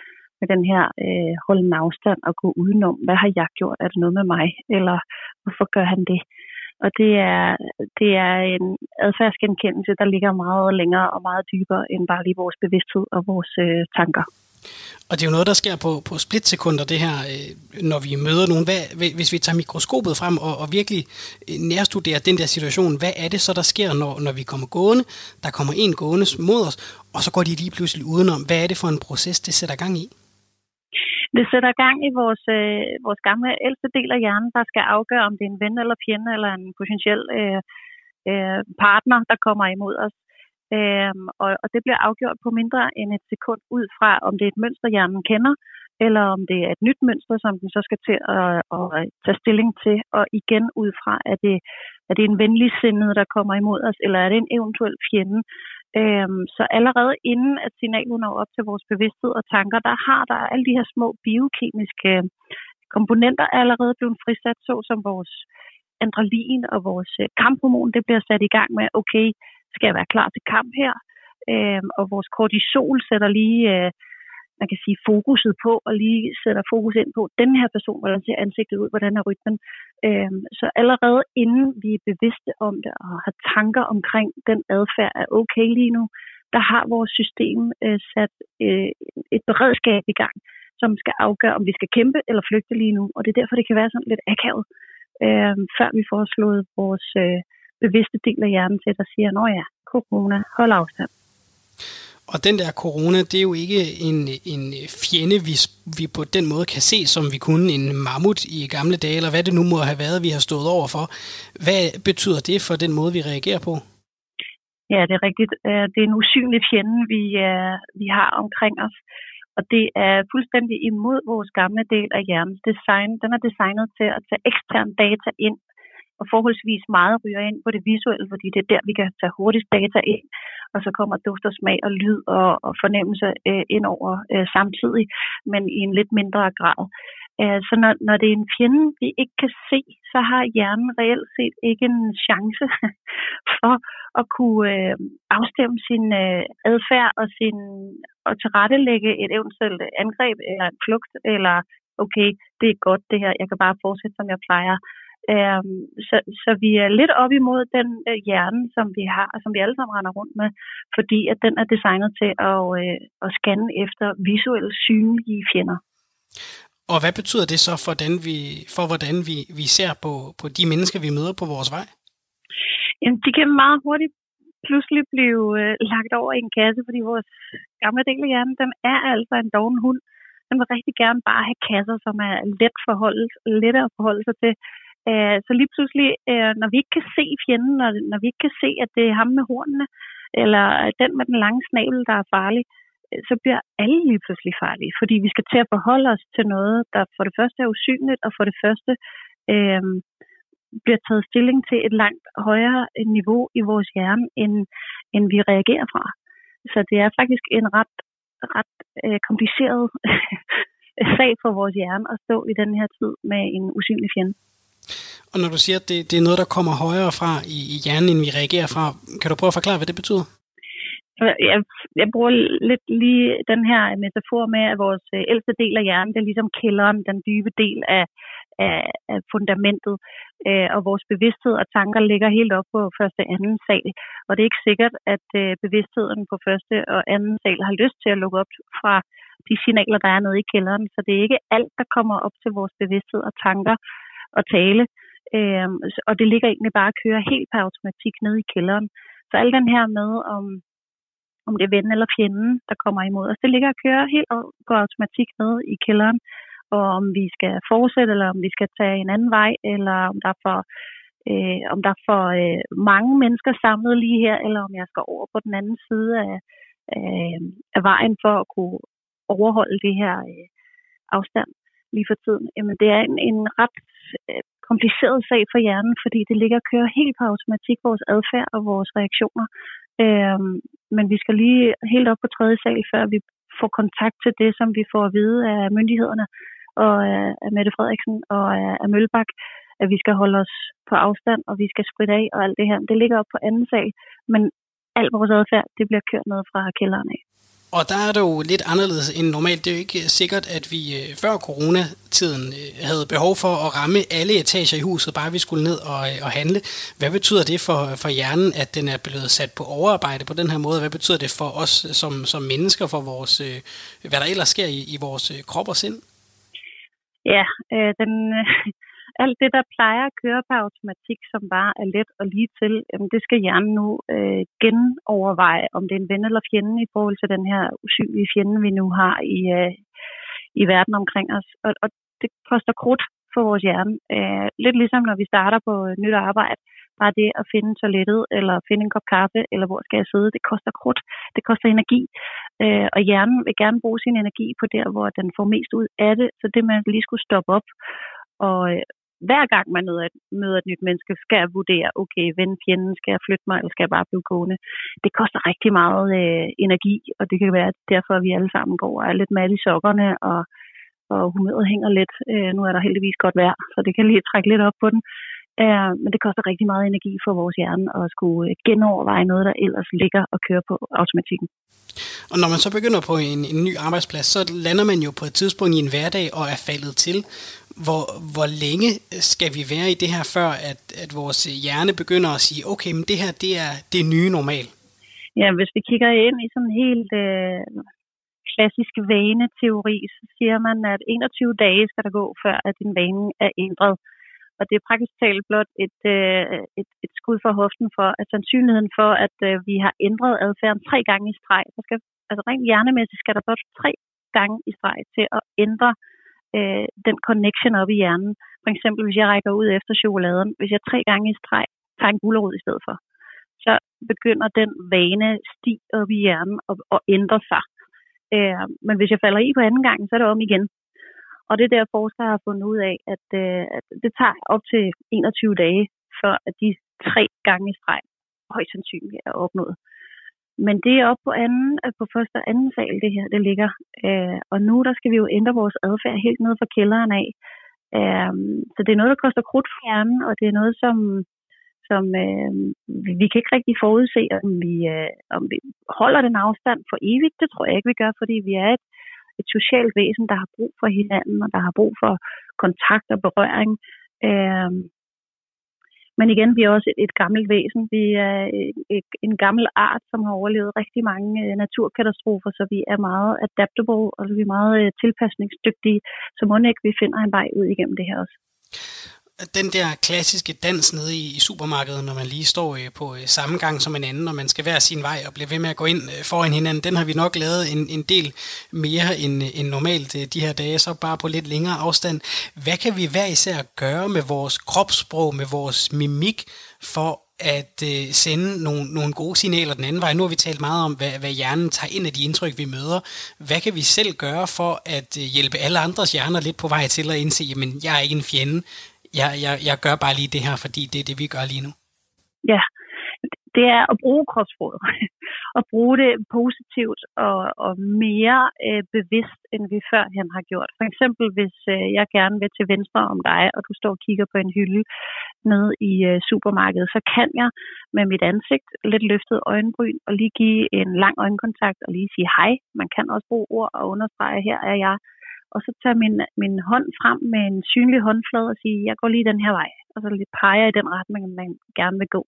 med den her øh, holden afstand og gå udenom. Hvad har jeg gjort? Er det noget med mig? Eller hvorfor gør han det? Og det er, det er en adfærdsgenkendelse, der ligger meget længere og meget dybere end bare lige vores bevidsthed og vores øh, tanker. Og det er jo noget, der sker på, på splitsekunder, det her, øh, når vi møder nogen. Hvad, hvis vi tager mikroskopet frem og, og virkelig øh, nærstuderer den der situation, hvad er det så, der sker, når, når vi kommer gående? Der kommer en gående mod os, og så går de lige pludselig udenom. Hvad er det for en proces, det sætter gang i? Det sætter gang i vores, øh, vores gamle ældste del af hjernen, der skal afgøre, om det er en ven eller fjende eller en potentiel øh, øh, partner, der kommer imod os. Øhm, og, og det bliver afgjort på mindre end et sekund ud fra, om det er et mønster, hjernen kender, eller om det er et nyt mønster, som den så skal til at, at tage stilling til. Og igen ud fra, at det, er det en venlig sindet, der kommer imod os, eller er det en eventuel fjende. Øhm, så allerede inden at signalet når op til vores bevidsthed og tanker, der har der alle de her små biokemiske øh, komponenter allerede blevet frisat, såsom vores adrenalin og vores øh, kamphormon, det bliver sat i gang med, okay, skal jeg være klar til kamp her? Øh, og vores kortisol sætter lige, øh, man kan sige, fokuset på, og lige sætter fokus ind på den her person, hvordan ser ansigtet ud, hvordan er rytmen. Øh, så allerede inden vi er bevidste om det, og har tanker omkring den adfærd er okay lige nu, der har vores system øh, sat øh, et beredskab i gang, som skal afgøre, om vi skal kæmpe eller flygte lige nu. Og det er derfor, det kan være sådan lidt akavet, øh, før vi får slået vores øh, bevidste del af hjernen til, der siger, nå ja, corona, hold afstand. Og den der corona, det er jo ikke en, en fjende, vi, vi på den måde kan se, som vi kunne en mammut i gamle dage, eller hvad det nu må have været, vi har stået over for. Hvad betyder det for den måde, vi reagerer på? Ja, det er rigtigt. Øh, det er en usynlig fjende, vi, øh, vi har omkring os. Og det er fuldstændig imod vores gamle del af hjernens design. Den er designet til at tage ekstern data ind og forholdsvis meget ryger ind på det visuelle, fordi det er der, vi kan tage hurtigst data ind, og så kommer duft og smag og lyd og, og fornemmelse øh, ind over øh, samtidig, men i en lidt mindre grad. Øh, så når, når det er en fjende, vi ikke kan se, så har hjernen reelt set ikke en chance [laughs] for at kunne øh, afstemme sin øh, adfærd og sin og tilrettelægge et eventuelt angreb eller en flugt eller okay, det er godt det her, jeg kan bare fortsætte, som jeg plejer. Øhm, så, så vi er lidt op imod den øh, hjerne, som vi har, som vi alle sammen render rundt med, fordi at den er designet til at, øh, at scanne efter visuelle synlige fjender. Og hvad betyder det så for, hvordan vi, for hvordan vi, vi ser på, på de mennesker, vi møder på vores vej? Jamen, de kan meget hurtigt pludselig blive øh, lagt over i en kasse, fordi vores gamle del af hjernen, den er altså en doven hund. Den vil rigtig gerne bare have kasser, som er let forholdet, lette at forholde sig til. Øh, så lige pludselig, øh, når vi ikke kan se fjenden, og når vi ikke kan se, at det er ham med hornene, eller den med den lange snabel, der er farlig, øh, så bliver alle lige pludselig farlige. Fordi vi skal til at forholde os til noget, der for det første er usynligt, og for det første øh, bliver taget stilling til et langt højere niveau i vores hjerne, end, end vi reagerer fra. Så det er faktisk en ret, ret øh, kompliceret [laughs] sag for vores hjerne at stå i den her tid med en usynlig fjende. Og når du siger, at det, det er noget, der kommer højere fra i, i hjernen, end vi reagerer fra, kan du prøve at forklare, hvad det betyder? Jeg, jeg bruger lidt lige den her metafor med, at vores øh, ældste del af hjernen, det er ligesom kælderen, den dybe del af, af, af fundamentet, øh, og vores bevidsthed og tanker ligger helt op på første og anden sal. Og det er ikke sikkert, at øh, bevidstheden på første og anden sal har lyst til at lukke op fra de signaler, der er nede i kælderen. Så det er ikke alt, der kommer op til vores bevidsthed og tanker og tale. Øh, Øh, og det ligger egentlig bare at køre helt per automatik ned i kælderen. Så al den her med, om, om det er ven eller fjenden, der kommer imod os, det ligger at køre helt på automatik ned i kælderen og om vi skal fortsætte, eller om vi skal tage en anden vej, eller om der er for, øh, om der er for øh, mange mennesker samlet lige her, eller om jeg skal over på den anden side af, øh, af vejen for at kunne overholde det her øh, afstand lige for tiden. Jamen, det er en, en ret øh, kompliceret sag for hjernen, fordi det ligger og kører helt på automatik, vores adfærd og vores reaktioner. Øhm, men vi skal lige helt op på tredje sal, før vi får kontakt til det, som vi får at vide af myndighederne og af Mette Frederiksen og af Mølbak, at vi skal holde os på afstand, og vi skal spritte af og alt det her. Det ligger op på anden sal, men alt vores adfærd, det bliver kørt ned fra kælderen af. Og der er det jo lidt anderledes end normalt. Det er jo ikke øh, sikkert, at vi øh, før coronatiden øh, havde behov for at ramme alle etager i huset, bare vi skulle ned og, og handle. Hvad betyder det for, for hjernen, at den er blevet sat på overarbejde på den her måde? Hvad betyder det for os som, som mennesker, for vores, hvad der ellers sker i, i vores krop og sind? Ja, øh, den, øh, alt det, der plejer at køre på automatik, som bare er let og lige til, jamen, det skal hjernen nu øh, genoverveje, om det er en ven eller fjende i forhold til den her usynlige fjende, vi nu har i, øh, i verden omkring os. Og, og det koster krudt for vores hjerne. Øh, lidt ligesom når vi starter på øh, nyt arbejde. Bare det at finde toilettet, eller finde en kop kaffe, eller hvor skal jeg sidde, det koster krudt. Det koster energi. Øh, og hjernen vil gerne bruge sin energi på der, hvor den får mest ud af det. Så det man lige skulle stoppe op. Og hver gang man møder et, møder et nyt menneske, skal jeg vurdere, okay, ven fjenden, skal jeg flytte mig, eller skal jeg bare blive gående? Det koster rigtig meget øh, energi, og det kan være derfor, at vi alle sammen går og er lidt mat i sokkerne, og, og humøret hænger lidt. Øh, nu er der heldigvis godt vejr, så det kan lige trække lidt op på den. Øh, men det koster rigtig meget energi for vores hjerne at skulle øh, genoverveje noget, der ellers ligger og kører på automatikken. Og når man så begynder på en, en ny arbejdsplads, så lander man jo på et tidspunkt i en hverdag og er faldet til. Hvor, hvor længe skal vi være i det her, før at, at vores hjerne begynder at sige, okay, men det her, det er det nye normal? Ja, hvis vi kigger ind i sådan en helt øh, klassisk vaneteori, så siger man, at 21 dage skal der gå, før at din vane er ændret. Og det er praktisk talt blot et, øh, et, et skud for hoften for, at sandsynligheden for, at øh, vi har ændret adfærden tre gange i streg, der skal, altså rent hjernemæssigt skal der blot tre gange i streg til at ændre øh, Øh, den connection op i hjernen. For eksempel, hvis jeg rækker ud efter chokoladen, hvis jeg tre gange i streg tager en gulerod i stedet for, så begynder den vane sti op i hjernen og, og ændre sig. Øh, men hvis jeg falder i på anden gang, så er det om igen. Og det er der forskere har fundet ud af, at, øh, at det tager op til 21 dage, før at de tre gange i streg højst sandsynligt er opnået. Men det er op på, anden, øh, på første og anden sal, det her det ligger. Øh, og nu der skal vi jo ændre vores adfærd helt ned fra kælderen af. Øh, så det er noget, der koster krudt for hjernen, og det er noget, som, som øh, vi kan ikke rigtig forudse, om vi, øh, om vi holder den afstand for evigt. Det tror jeg ikke, vi gør, fordi vi er et et socialt væsen, der har brug for hinanden, og der har brug for kontakt og berøring. Øh, men igen, vi er også et, et gammelt væsen. Vi er øh, et, en gammel art, som har overlevet rigtig mange øh, naturkatastrofer, så vi er meget adaptable, og vi er meget øh, tilpasningsdygtige. Så må ikke, vi finder en vej ud igennem det her også den der klassiske dans nede i, i supermarkedet, når man lige står øh, på øh, samme gang som en anden, og man skal være sin vej og blive ved med at gå ind øh, foran hinanden, den har vi nok lavet en, en del mere end, øh, end normalt øh, de her dage, så bare på lidt længere afstand. Hvad kan vi hver især gøre med vores kropssprog, med vores mimik, for at øh, sende nogle, nogle gode signaler den anden vej. Nu har vi talt meget om, hvad, hvad hjernen tager ind af de indtryk, vi møder. Hvad kan vi selv gøre for at øh, hjælpe alle andres hjerner lidt på vej til at indse, at jeg er ikke en fjende, jeg, jeg, jeg gør bare lige det her, fordi det er det, vi gør lige nu? Ja, det er at bruge kropsproget. [laughs] at bruge det positivt og, og mere øh, bevidst, end vi førhen har gjort. For eksempel, hvis øh, jeg gerne vil til venstre om dig, og du står og kigger på en hylde nede i øh, supermarkedet, så kan jeg med mit ansigt, lidt løftet øjenbryn, og lige give en lang øjenkontakt og lige sige hej. Man kan også bruge ord og understrege, her er jeg og så tage min, min hånd frem med en synlig håndflade og sige, jeg går lige den her vej, og så lige peger i den retning, man gerne vil gå.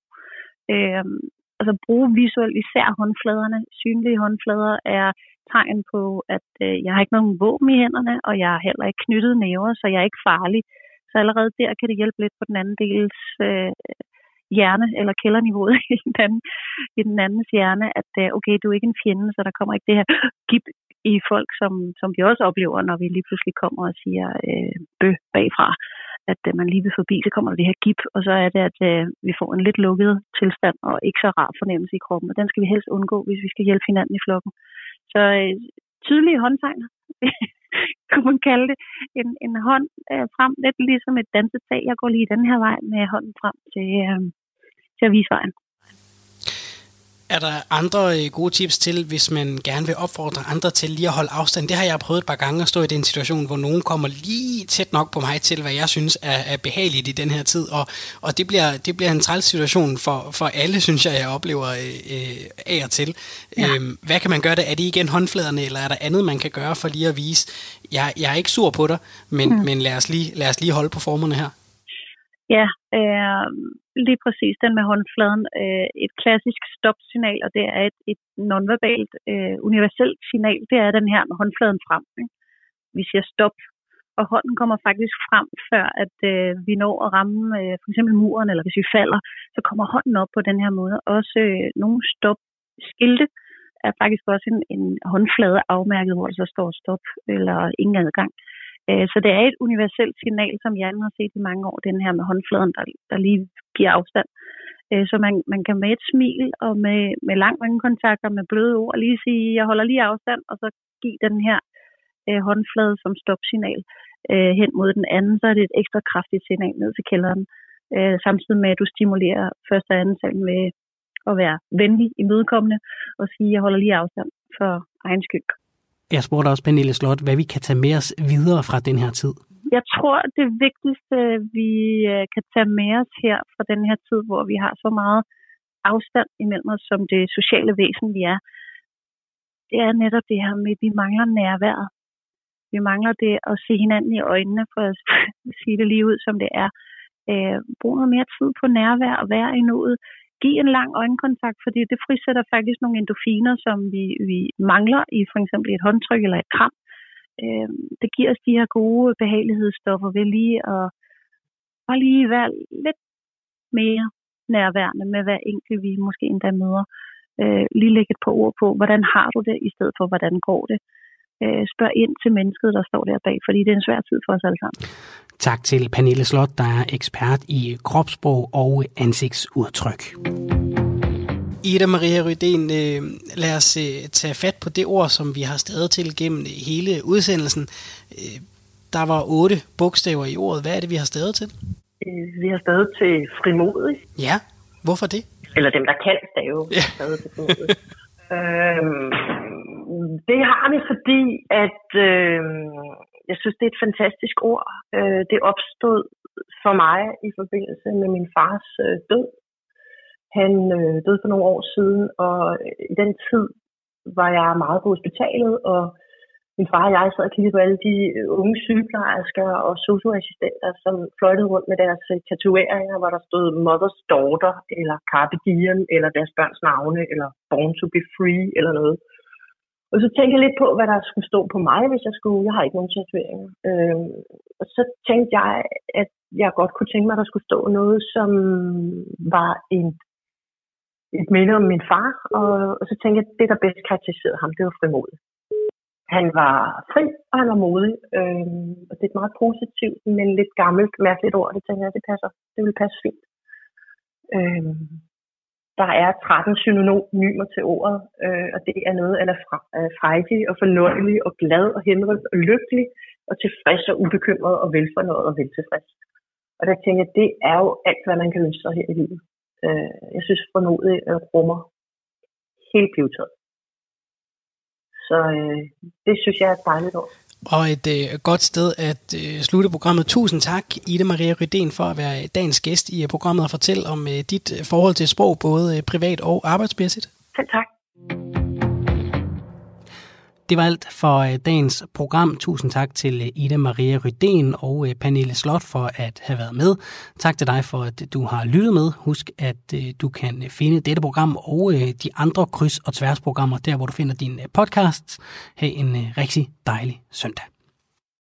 Øhm, altså bruge visuelt især håndfladerne. Synlige håndflader er tegn på, at øh, jeg har ikke nogen våben i hænderne, og jeg har heller ikke knyttet næver, så jeg er ikke farlig. Så allerede der kan det hjælpe lidt på den anden dels øh, hjerne, eller kælderniveauet [laughs] i den, anden, i den andens hjerne, at øh, okay, du er ikke en fjende, så der kommer ikke det her [gasps] gib i folk, som, som vi også oplever, når vi lige pludselig kommer og siger øh, bø bagfra, at øh, man lige vil forbi, så kommer der det her gip, og så er det, at øh, vi får en lidt lukket tilstand og ikke så rar fornemmelse i kroppen, og den skal vi helst undgå, hvis vi skal hjælpe hinanden i flokken. Så øh, tydelige håndtegn, [laughs] kunne man kalde det, en, en hånd øh, frem, lidt ligesom et dansetag. Jeg går lige den her vej med hånden frem til, øh, til at vise vejen. Er der andre øh, gode tips til, hvis man gerne vil opfordre andre til lige at holde afstand? Det har jeg prøvet et par gange at stå i den situation, hvor nogen kommer lige tæt nok på mig til, hvad jeg synes er, er behageligt i den her tid. Og, og det, bliver, det bliver en træls situation for, for alle, synes jeg, jeg oplever øh, øh, af og til. Ja. Øhm, hvad kan man gøre det? Er det igen håndfladerne, eller er der andet, man kan gøre for lige at vise, jeg, jeg er ikke sur på dig, men, mm. men lad, os lige, lad os lige holde på formerne her? Ja, øh, lige præcis den med håndfladen. Øh, et klassisk stopsignal, og det er et, et nonverbalt, øh, universelt signal, det er den her med håndfladen frem. Ikke? Vi siger stop, og hånden kommer faktisk frem, før at øh, vi når at ramme øh, for eksempel muren, eller hvis vi falder, så kommer hånden op på den her måde. Også øh, nogle stop-skilte er faktisk også en, en håndflade afmærket, hvor der så står stop, eller ingen adgang. Øh, Øh, så det er et universelt signal, som Jan har set i mange år, den her med håndfladen, der, der lige giver afstand. Øh, så man, man kan med et smil og med, med lang kontakt og med bløde ord lige sige, jeg holder lige afstand, og så give den her øh, håndflade som stopsignal øh, hen mod den anden, så er det et ekstra kraftigt signal ned til kælderen. Øh, samtidig med, at du stimulerer første og anden sal med at være venlig, imødekommende og sige, jeg holder lige afstand for egen skyld. Jeg spurgte også Pernille Slot, hvad vi kan tage med os videre fra den her tid. Jeg tror, det vigtigste, vi øh, kan tage med os her fra den her tid, hvor vi har så meget afstand imellem os som det sociale væsen, vi er, det er netop det her med, at vi mangler nærværet. Vi mangler det at se hinanden i øjnene, for at [laughs] sige det lige ud, som det er. Øh, brug noget mere tid på nærvær og være i nuet give en lang øjenkontakt, fordi det frisætter faktisk nogle endorfiner, som vi, vi mangler i for eksempel et håndtryk eller et kram. Øh, det giver os de her gode behagelighedsstoffer ved lige at bare lige være lidt mere nærværende med hver enkelt, vi måske endda møder. Øh, lige lægge et par ord på, hvordan har du det, i stedet for, hvordan går det. Øh, spørg ind til mennesket, der står der bag, fordi det er en svær tid for os alle sammen. Tak til Pernille Slot, der er ekspert i kropssprog og ansigtsudtryk. Ida Maria Rydén, øh, lad os øh, tage fat på det ord, som vi har stadig til gennem hele udsendelsen. Øh, der var otte bogstaver i ordet. Hvad er det, vi har stadig til? Vi har stadig til frimodig. Ja, hvorfor det? Eller dem, der kan stave, ja. stadig til frimodig. øhm, det har vi, fordi at øh, jeg synes, det er et fantastisk ord. Øh, det opstod for mig i forbindelse med min fars øh, død. Han øh, døde for nogle år siden, og øh, i den tid var jeg meget på hospitalet, og min far og jeg sad og kiggede på alle de øh, unge sygeplejersker og socioassistenter, som fløjtede rundt med deres øh, tatoveringer, hvor der stod Mother's Daughter, eller Carpe Diem, eller deres børns navne, eller Born to be Free, eller noget. Og så tænkte jeg lidt på, hvad der skulle stå på mig, hvis jeg skulle. Jeg har ikke nogen tatoveringer. Øh, og så tænkte jeg, at jeg godt kunne tænke mig, at der skulle stå noget, som var en, et minde om min far. Og, og så tænkte jeg, at det, der bedst karakteriserede ham, det var frimod. Han var fri, og han var modig. Øh, og det er et meget positivt, men lidt gammelt, mærkeligt ord. Det tænker jeg, det passer. Det vil passe fint. Øh, der er 13 synonymer til ordet, øh, og det er noget af øh, frejdig og fornøjelig og glad og henrygt og lykkelig og tilfreds og ubekymret og velfornøjet og veltilfreds. Og der tænker jeg, det er jo alt, hvad man kan ønske sig her i livet. Øh, jeg synes, formodet øh, rummer helt pivetøjet. Så øh, det synes jeg er et dejligt ord. Og et øh, godt sted at øh, slutte programmet. Tusind tak, Ida Maria Rydén, for at være dagens gæst i øh, programmet og fortælle om øh, dit øh, forhold til sprog, både øh, privat og arbejdsmæssigt. Selv tak. Det var alt for øh, dagens program. Tusind tak til øh, Ida Maria Rydén og øh, Pernille Slot for at have været med. Tak til dig for, at du har lyttet med. Husk, at du kan finde dette program og de andre kryds- og tværsprogrammer, der hvor du finder din podcast. Ha' en rigtig dejlig søndag.